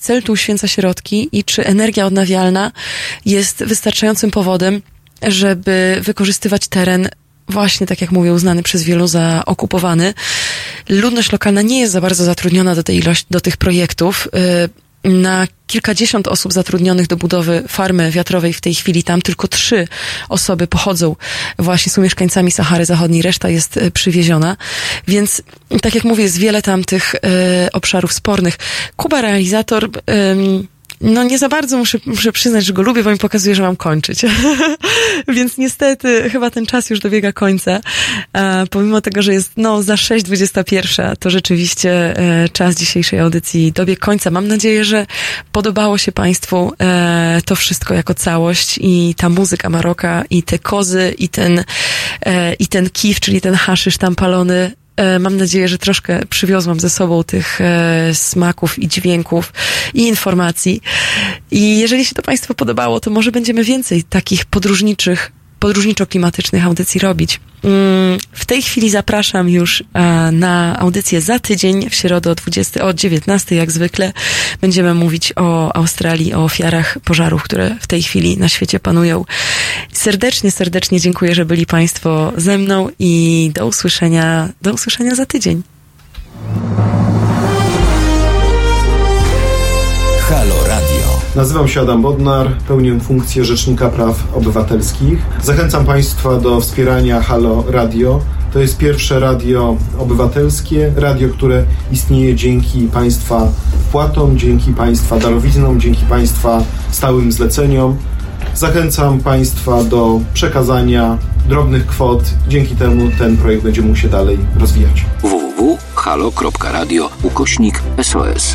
cel tu uświęca środki i czy energia odnawialna jest wystarczającym powodem, żeby wykorzystywać teren właśnie, tak jak mówię, uznany przez wielu za okupowany. Ludność lokalna nie jest za bardzo zatrudniona do tej ilości, do tych projektów. Y, Na kilkadziesiąt osób zatrudnionych do budowy farmy wiatrowej w tej chwili tam tylko trzy osoby pochodzą, właśnie są mieszkańcami Sahary Zachodniej, reszta jest y, przywieziona. Więc, tak jak mówię, jest wiele tam tych y, obszarów spornych. Kuba, realizator, ym, no nie za bardzo muszę, muszę przyznać, że go lubię, bo mi pokazuje, że mam kończyć. Więc niestety chyba ten czas już dobiega końca. E, pomimo tego, że jest no za 6.21, to rzeczywiście e, czas dzisiejszej audycji dobiegł końca. Mam nadzieję, że podobało się Państwu e, to wszystko jako całość i ta muzyka Maroka i te kozy i ten, e, i ten kif, czyli ten haszysz tam palony Mam nadzieję, że troszkę przywiozłam ze sobą tych e, smaków i dźwięków i informacji. I jeżeli się to Państwu podobało, to może będziemy więcej takich podróżniczych, podróżniczo-klimatycznych audycji robić. Mm, W tej chwili zapraszam już e, na audycję za tydzień, w środę o 20, o 19 jak zwykle. Będziemy mówić o Australii, o ofiarach pożarów, które w tej chwili na świecie panują. Serdecznie, serdecznie dziękuję, że byli Państwo ze mną i do usłyszenia, do usłyszenia za tydzień. Nazywam się Adam Bodnar, pełnię funkcję Rzecznika Praw Obywatelskich. Zachęcam Państwa do wspierania Halo Radio. To jest pierwsze radio obywatelskie, radio, które istnieje dzięki Państwa wpłatom, dzięki Państwa darowiznom, dzięki Państwa stałym zleceniom. Zachęcam Państwa do przekazania drobnych kwot. Dzięki temu ten projekt będzie mógł się dalej rozwijać. www.halo.radio ukośnik SOS.